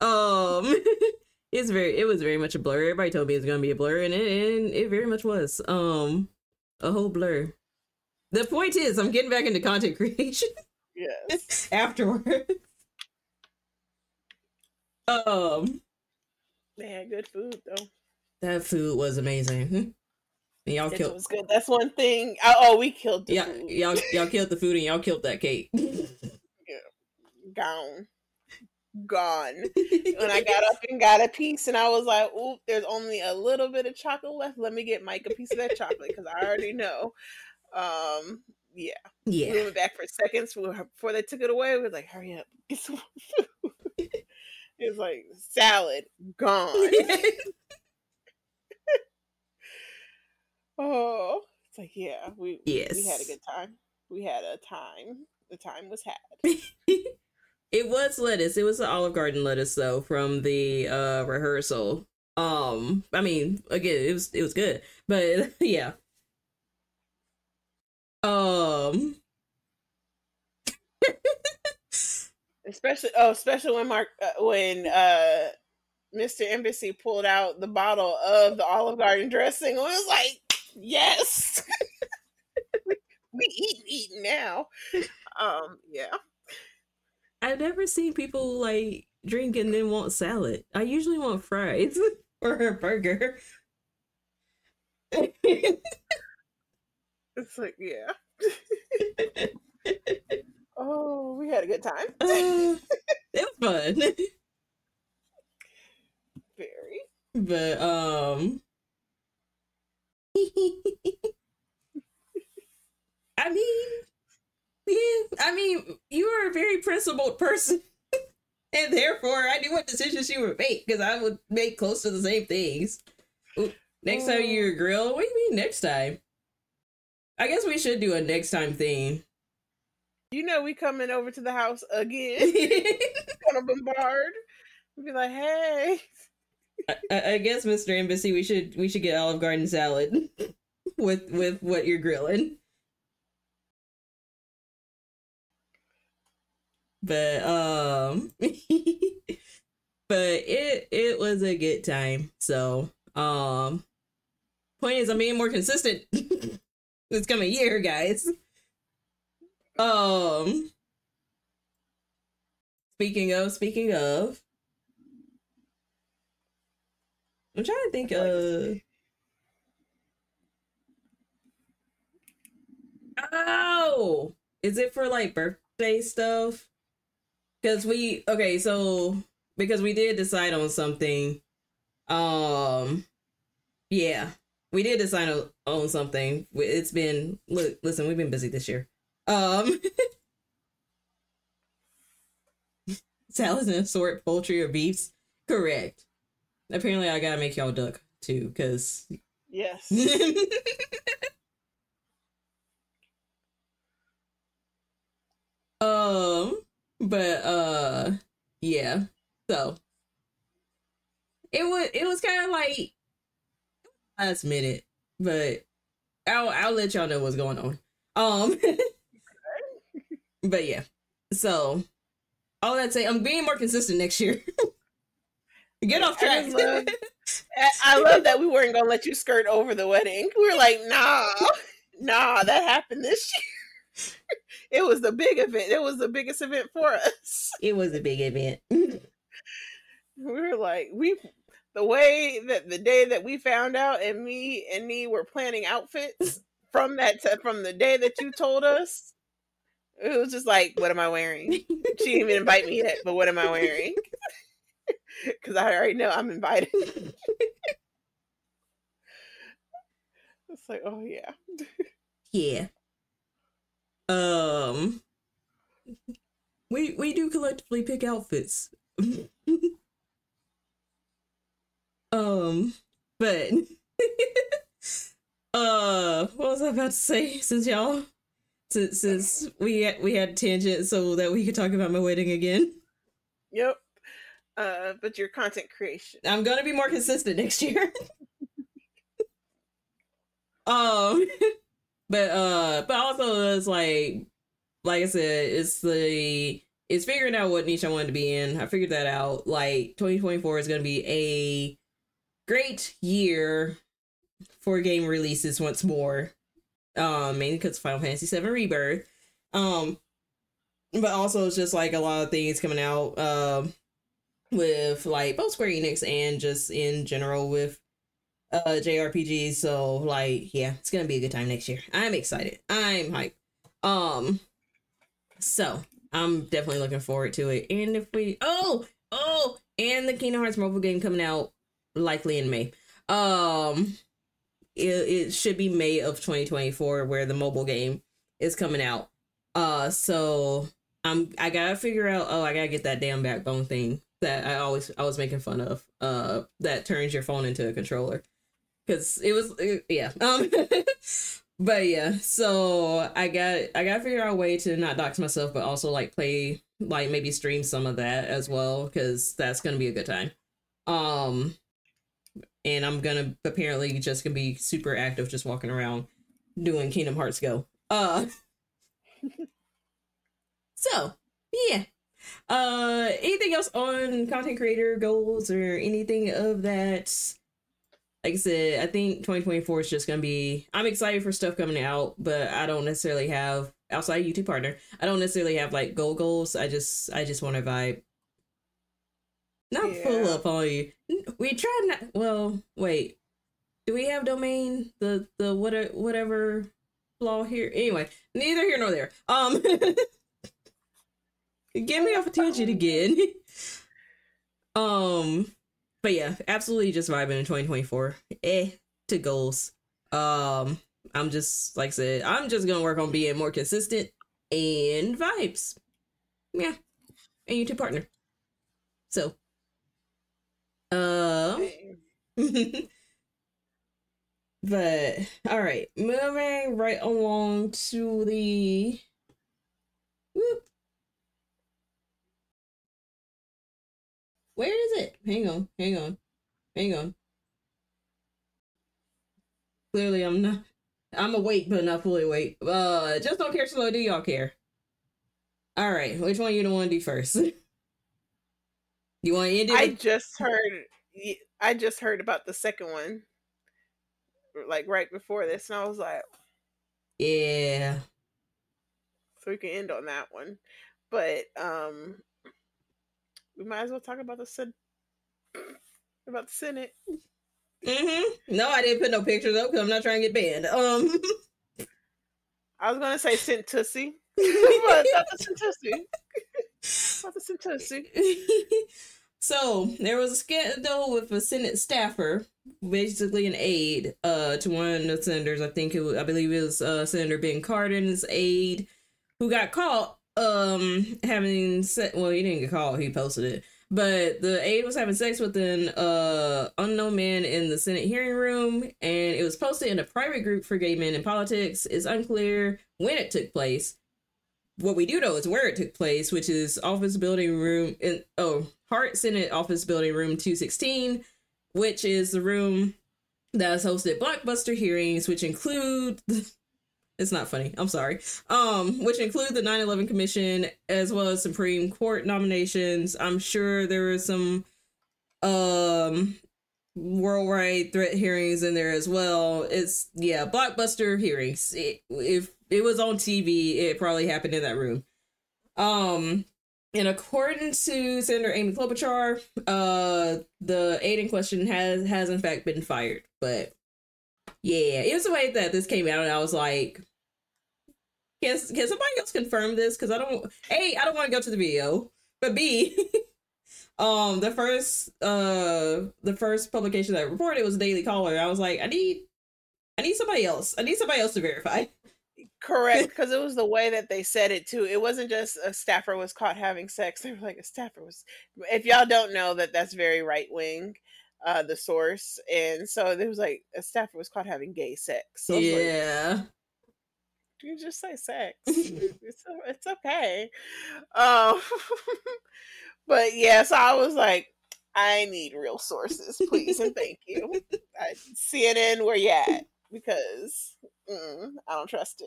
um it's very it was very much a blur. Everybody told me it was gonna be a blur and it and it very much was. Um a whole blur. The point is I'm getting back into content creation. Yes. afterwards. Um, they had good food though. That food was amazing. And y'all it killed. was good. That's one thing. I, oh, we killed the Yeah, food. y'all y'all killed the food and y'all killed that cake. Yeah. Gone. Gone. when I got up and got a piece, and I was like, "Oop, there's only a little bit of chocolate left. Let me get Mike a piece of that chocolate because I already know." Um, yeah. yeah. We went back for seconds before they took it away. We were like, "Hurry up, get some food." It was like salad gone. oh, it's like yeah, we we had a good time. We had a time. The time was had. it was lettuce. It was the Olive Garden lettuce though from the uh rehearsal. Um, I mean, again, it was it was good, but yeah. Um, especially oh especially when mark uh, when uh mr embassy pulled out the bottle of the olive garden dressing it was like yes we, eat eating now um yeah I've never seen people like drink and then want salad. I usually want fries or a burger. it's like yeah oh we had a good time Uh, it was fun. very but um I mean yeah, I mean you are a very principled person. and therefore I knew what decisions you would make because I would make close to the same things. Ooh, Next time you're grill, what do you mean next time? I guess we should do a next time thing. You know we coming over to the house again gonna bombard We'll be like hey I, I guess, Mr. Embassy, we should we should get Olive Garden salad. with with what you're grilling. But um but it it was a good time. So um point is I'm being more consistent this coming year, guys. Um speaking of speaking of I'm trying to think of Oh, is it for like birthday stuff? Because we okay, so because we did decide on something. Um, yeah, we did decide on, on something. It's been look, listen, we've been busy this year. Um, salads and assorted poultry or beefs. Correct. Apparently, I gotta make y'all duck too, because yes. um, but uh, yeah. So it was it was kind of like last minute, but I'll I'll let y'all know what's going on. Um, but yeah. So all that say, I'm being more consistent next year. Get off track. I love, I love that we weren't gonna let you skirt over the wedding. We were like, nah, nah, that happened this year. it was the big event. It was the biggest event for us. It was a big event. we were like, we the way that the day that we found out and me and me were planning outfits from that t- from the day that you told us. It was just like, what am I wearing? She didn't even invite me yet, but what am I wearing? because I already know I'm invited. it's like, oh yeah, yeah. Um, we we do collectively pick outfits. um, but uh, what was I about to say? Since y'all, since since we had, we had tangent so that we could talk about my wedding again. Yep uh, but your content creation. I'm gonna be more consistent next year. um, but uh, but also it's like, like I said, it's the it's figuring out what niche I wanted to be in. I figured that out. Like 2024 is gonna be a great year for game releases once more. Um, mainly because Final Fantasy VII Rebirth. Um, but also it's just like a lot of things coming out. Um with like both Square Enix and just in general with uh JRPGs. So like yeah, it's gonna be a good time next year. I'm excited. I'm hyped. Um so I'm definitely looking forward to it. And if we oh oh and the Kingdom Hearts mobile game coming out likely in May. Um it, it should be May of 2024 where the mobile game is coming out. Uh so I'm I gotta figure out oh I gotta get that damn backbone thing that I always I was making fun of. Uh, that turns your phone into a controller because it was it, yeah. Um, but yeah, so I got I got to figure out a way to not dox myself, but also like play like maybe stream some of that as well because that's gonna be a good time. Um, and I'm gonna apparently just gonna be super active, just walking around doing Kingdom Hearts Go. Uh, so yeah, uh, anything else on content creator goals or anything of that? Like I said, I think 2024 is just gonna be. I'm excited for stuff coming out, but I don't necessarily have outside YouTube partner. I don't necessarily have like goal goals. I just I just want to vibe. Not yeah. full up on you. We try not. Well, wait. Do we have domain the the what whatever flaw here? Anyway, neither here nor there. Um. Get me off a tangent again. um, but yeah, absolutely just vibing in 2024. Eh, to goals. Um, I'm just like I said, I'm just gonna work on being more consistent and vibes. Yeah, and YouTube partner. So, um, but all right, moving right along to the whoop Where is it? Hang on, hang on, hang on. Clearly, I'm not. I'm awake, but not fully awake. Uh, just don't care slow. Do y'all care? All right, which one you don't want to do first? you want to end it? I just heard. I just heard about the second one, like right before this, and I was like, "Yeah." So we can end on that one, but um, we might as well talk about the Sen- about the Senate. Mm-hmm. No, I didn't put no pictures up because I'm not trying to get banned. Um, I was gonna say sent tussy, but not the Sentussi. The Sentussi. So there was a scandal with a Senate staffer, basically an aide, uh, to one of the senators. I think it was, I believe it was uh, Senator Ben Cardin's aide, who got caught um having se- well he didn't get caught he posted it but the aide was having sex with an uh unknown man in the senate hearing room and it was posted in a private group for gay men in politics it's unclear when it took place what we do know is where it took place which is office building room in oh hart senate office building room 216 which is the room that has hosted blockbuster hearings which include it's not funny. I'm sorry. Um, which include the 9/11 Commission as well as Supreme Court nominations. I'm sure there was some um worldwide threat hearings in there as well. It's yeah, blockbuster hearings. If it was on TV, it probably happened in that room. Um, in accordance to Senator Amy Klobuchar, uh, the aide in question has has in fact been fired. But yeah, it was the way that this came out, and I was like, can can somebody else confirm this? Because I don't. A, I don't want to go to the video, but B, um, the first uh the first publication that reported was Daily Caller. I was like, I need, I need somebody else. I need somebody else to verify. Correct, because it was the way that they said it too. It wasn't just a staffer was caught having sex. They were like a staffer was. If y'all don't know that, that's very right wing. Uh, the source, and so there was like a staffer was caught having gay sex. So yeah. Like, you just say sex. it's it's okay. Um, but yes, yeah, so I was like, I need real sources, please and thank you. I, CNN, where you at? Because I don't trust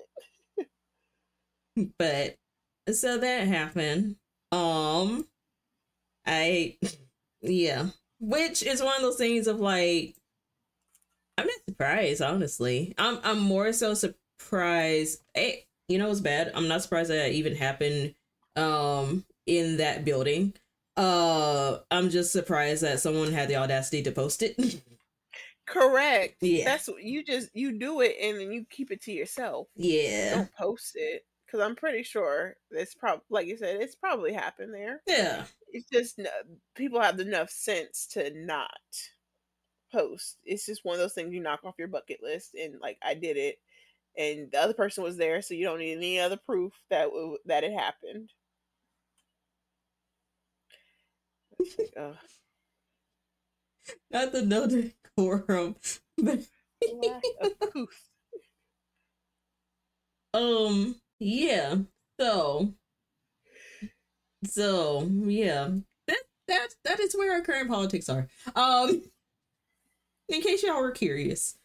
it. but so that happened. Um, I yeah, which is one of those things of like, I'm not surprised, honestly. I'm I'm more so surprised. Hey, you know it's bad. I'm not surprised that even happened um in that building. Uh I'm just surprised that someone had the audacity to post it. Correct. Yeah. That's what you just you do it and then you keep it to yourself. Yeah. Don't post it because I'm pretty sure it's probably like you said it's probably happened there. Yeah. It's just people have enough sense to not post. It's just one of those things you knock off your bucket list and like I did it and the other person was there, so you don't need any other proof that that it happened. uh, Not the no decorum, but um, yeah. So, so yeah, that that that is where our current politics are. Um, in case y'all were curious.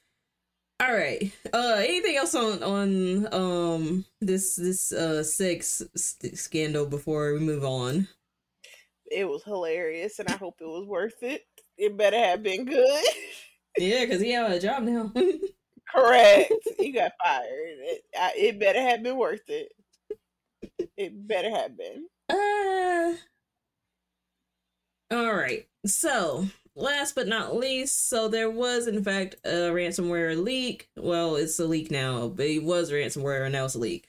All right. Uh, anything else on on um this this uh sex scandal before we move on? It was hilarious, and I hope it was worth it. It better have been good. yeah, because he have a job now. Correct. He got fired. It, I, it better have been worth it. It better have been. Uh. All right. So last but not least, so there was in fact a ransomware leak. Well, it's a leak now, but it was ransomware and now it's a leak.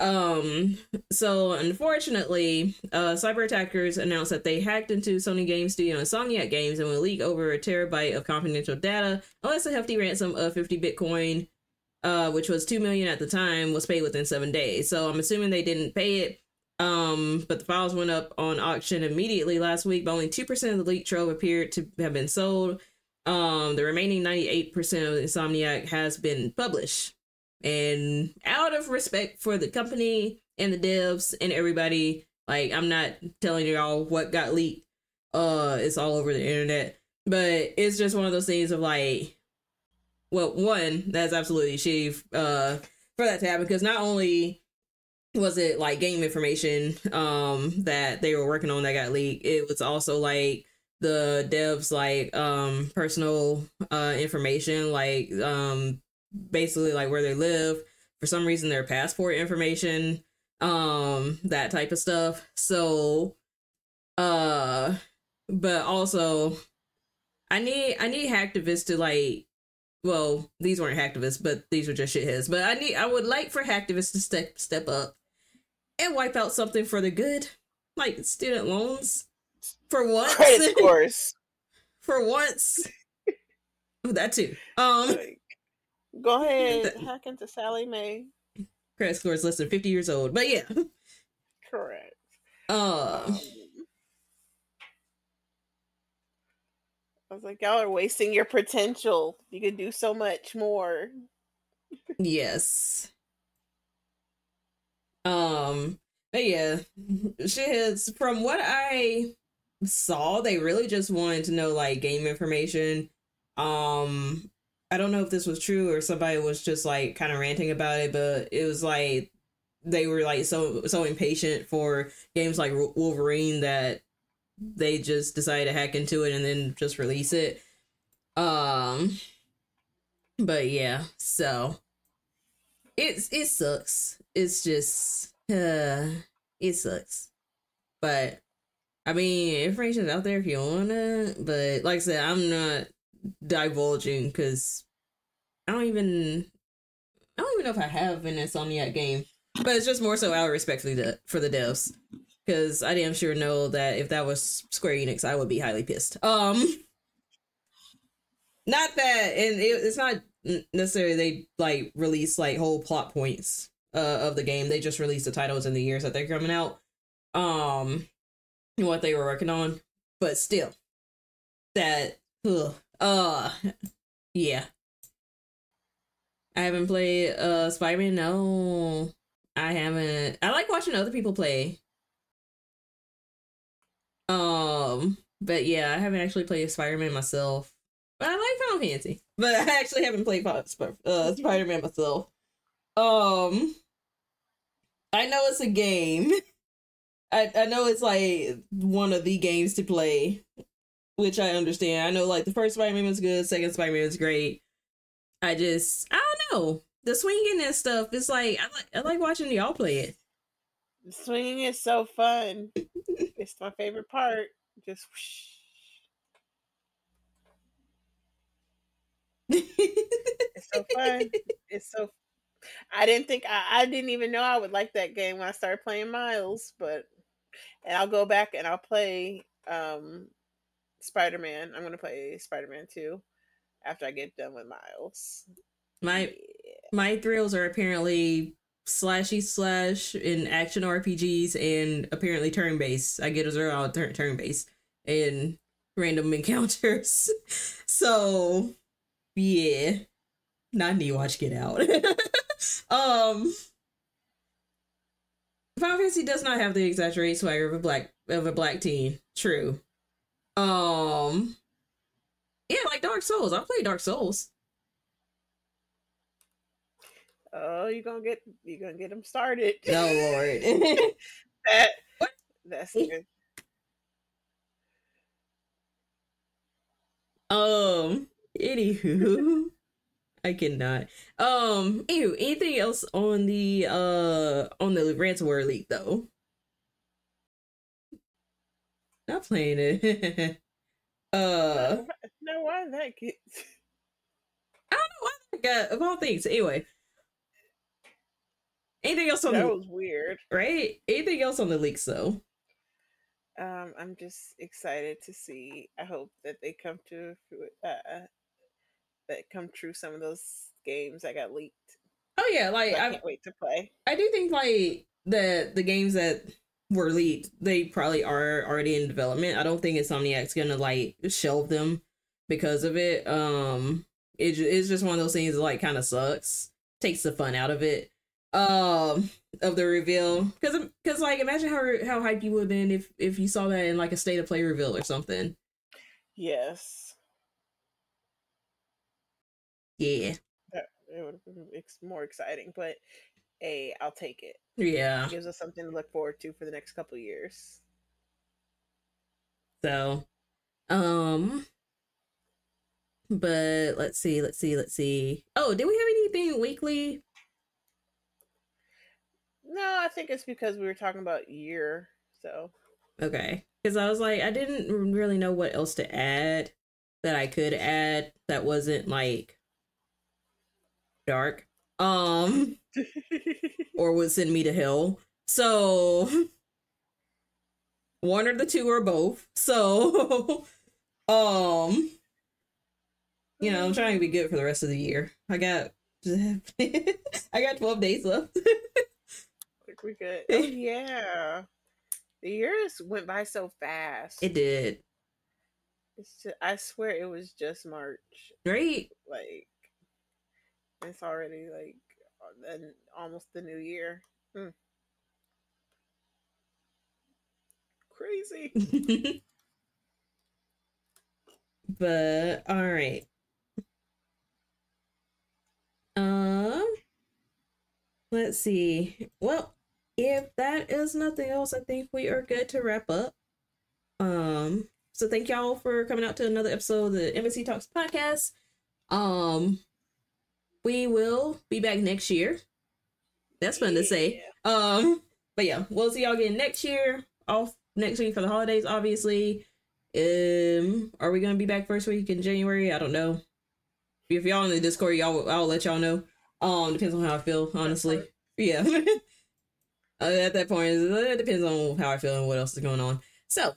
Um, so unfortunately, uh, cyber attackers announced that they hacked into Sony Game Studio and Insomniac Games and will leak over a terabyte of confidential data, unless a hefty ransom of 50 Bitcoin, uh, which was 2 million at the time, was paid within seven days. So I'm assuming they didn't pay it. Um, but the files went up on auction immediately last week, but only 2% of the leak trove appeared to have been sold. Um, the remaining 98% of Insomniac has been published. And out of respect for the company and the devs and everybody, like I'm not telling y'all what got leaked. Uh, it's all over the internet. But it's just one of those things of like well, one that's absolutely shitty uh, for that to happen because not only was it like game information um that they were working on that got leaked, it was also like the devs like um personal uh information like um basically like where they live. For some reason their passport information um that type of stuff. So uh but also i need i need hacktivists to like well these weren't hacktivists but these were just shitheads. But i need i would like for hacktivists to step step up and wipe out something for the good like student loans. For once. Credit scores. for once. That too. Um Like, Go ahead, hack into Sallie Mae. credit score is less than 50 years old but yeah Correct. uh Um, I was like, y'all are wasting your potential. You could do so much more. yes um but yeah shitheads from what i saw they really just wanted to know like game information um i don't know if this was true or somebody was just like kind of ranting about it but it was like they were like so so impatient for games like wolverine that they just decided to hack into it and then just release it. Um but yeah so it's it sucks. It's just uh it sucks. But i mean information's out there if you wanna but like i said i'm not divulging because i don't even i don't even know if i have an insomniac game but it's just more so out of respect for the for the devs because i damn sure know that if that was square enix i would be highly pissed. Um not that and it, it's not necessarily they like release like whole plot points uh, of the game. They just release the titles and the years that they're coming out um and what they were working on. But still that ugh, uh yeah i haven't played uh spider-man no i haven't i like watching other people play um but yeah i haven't actually played spider-man myself but I like Final Fantasy. But I actually haven't played uh, Spider Man myself. Um, I know it's a game. I I know it's like one of the games to play, which I understand. I know like the first Spider Man was good, second Spider Man was great. I just I don't know the swinging and stuff. It's like I like I like watching y'all play it. The swinging is so fun. it's my favorite part. Just. It's so fun. it's so. I didn't think I, I didn't even know I would like that game when I started playing Miles, but and I'll go back and I'll play um Spider Man. I'm gonna play Spider Man two after I get done with Miles. My Yeah. my thrills are apparently slashy slash in action RPGs and apparently turn based. I get a zero out turn turn based and random encounters. so yeah. Not need watch get out. um Final Fantasy does not have the exaggerated swagger of a black of a black teen. True. Um Yeah, like Dark Souls. I play Dark Souls. Oh, you gonna get you gonna get them started. Oh lord. that that's good. Um. Anywho, I cannot. Um. Ew. Anything else on the uh on the ransomware leak though? Not playing it. uh. No, why that get I don't know why I got of all things. Anyway. Anything else on that the was weird. right? Anything else on the leaks though? Um, I'm just excited to see. I hope that they come to uh, that come true. Some of those games that got leaked. Oh yeah, like I I can't wait to play. I do think like the the games that were leaked, they probably are already in development. I don't think Insomniac's gonna like shelve them because of it. Um, it it's just one of those things that like kind of sucks, takes the fun out of it. Um, of the reveal, because because like imagine how how hype you would have been if if you saw that in like a state of play reveal or something. Yes. Yeah. That it would have been more exciting, but hey, I'll take it. Yeah. It gives us something to look forward to for the next couple years. So, um, but let's see, let's see, let's see. Oh, did we have anything weekly? No, I think it's because we were talking about year. So Okay. Because I was like, I didn't really know what else to add that I could add that wasn't like dark. Um, or would send me to hell. So one or the two or both. So um you know, I'm trying to be good for the rest of the year. I got I got 12 days left. we could. Oh yeah, the years went by so fast. it did. It's just, I swear it was just March. Great. Like it's already like then almost the new year. Hmm. Crazy. but all right. Um let's see. Well, if that is nothing else, I think we are good to wrap up. Um so thank y'all for coming out to another episode of the Embassy Talks podcast. Um we will be back next year. That's fun to say. Um, but yeah, we'll see y'all again next year. Off next week for the holidays, obviously. Um, are we gonna be back first week in January? I don't know. If y'all in the Discord, y'all I'll let y'all know. Um, depends on how I feel, honestly. Yeah. uh, at that point, it depends on how I feel and what else is going on. So,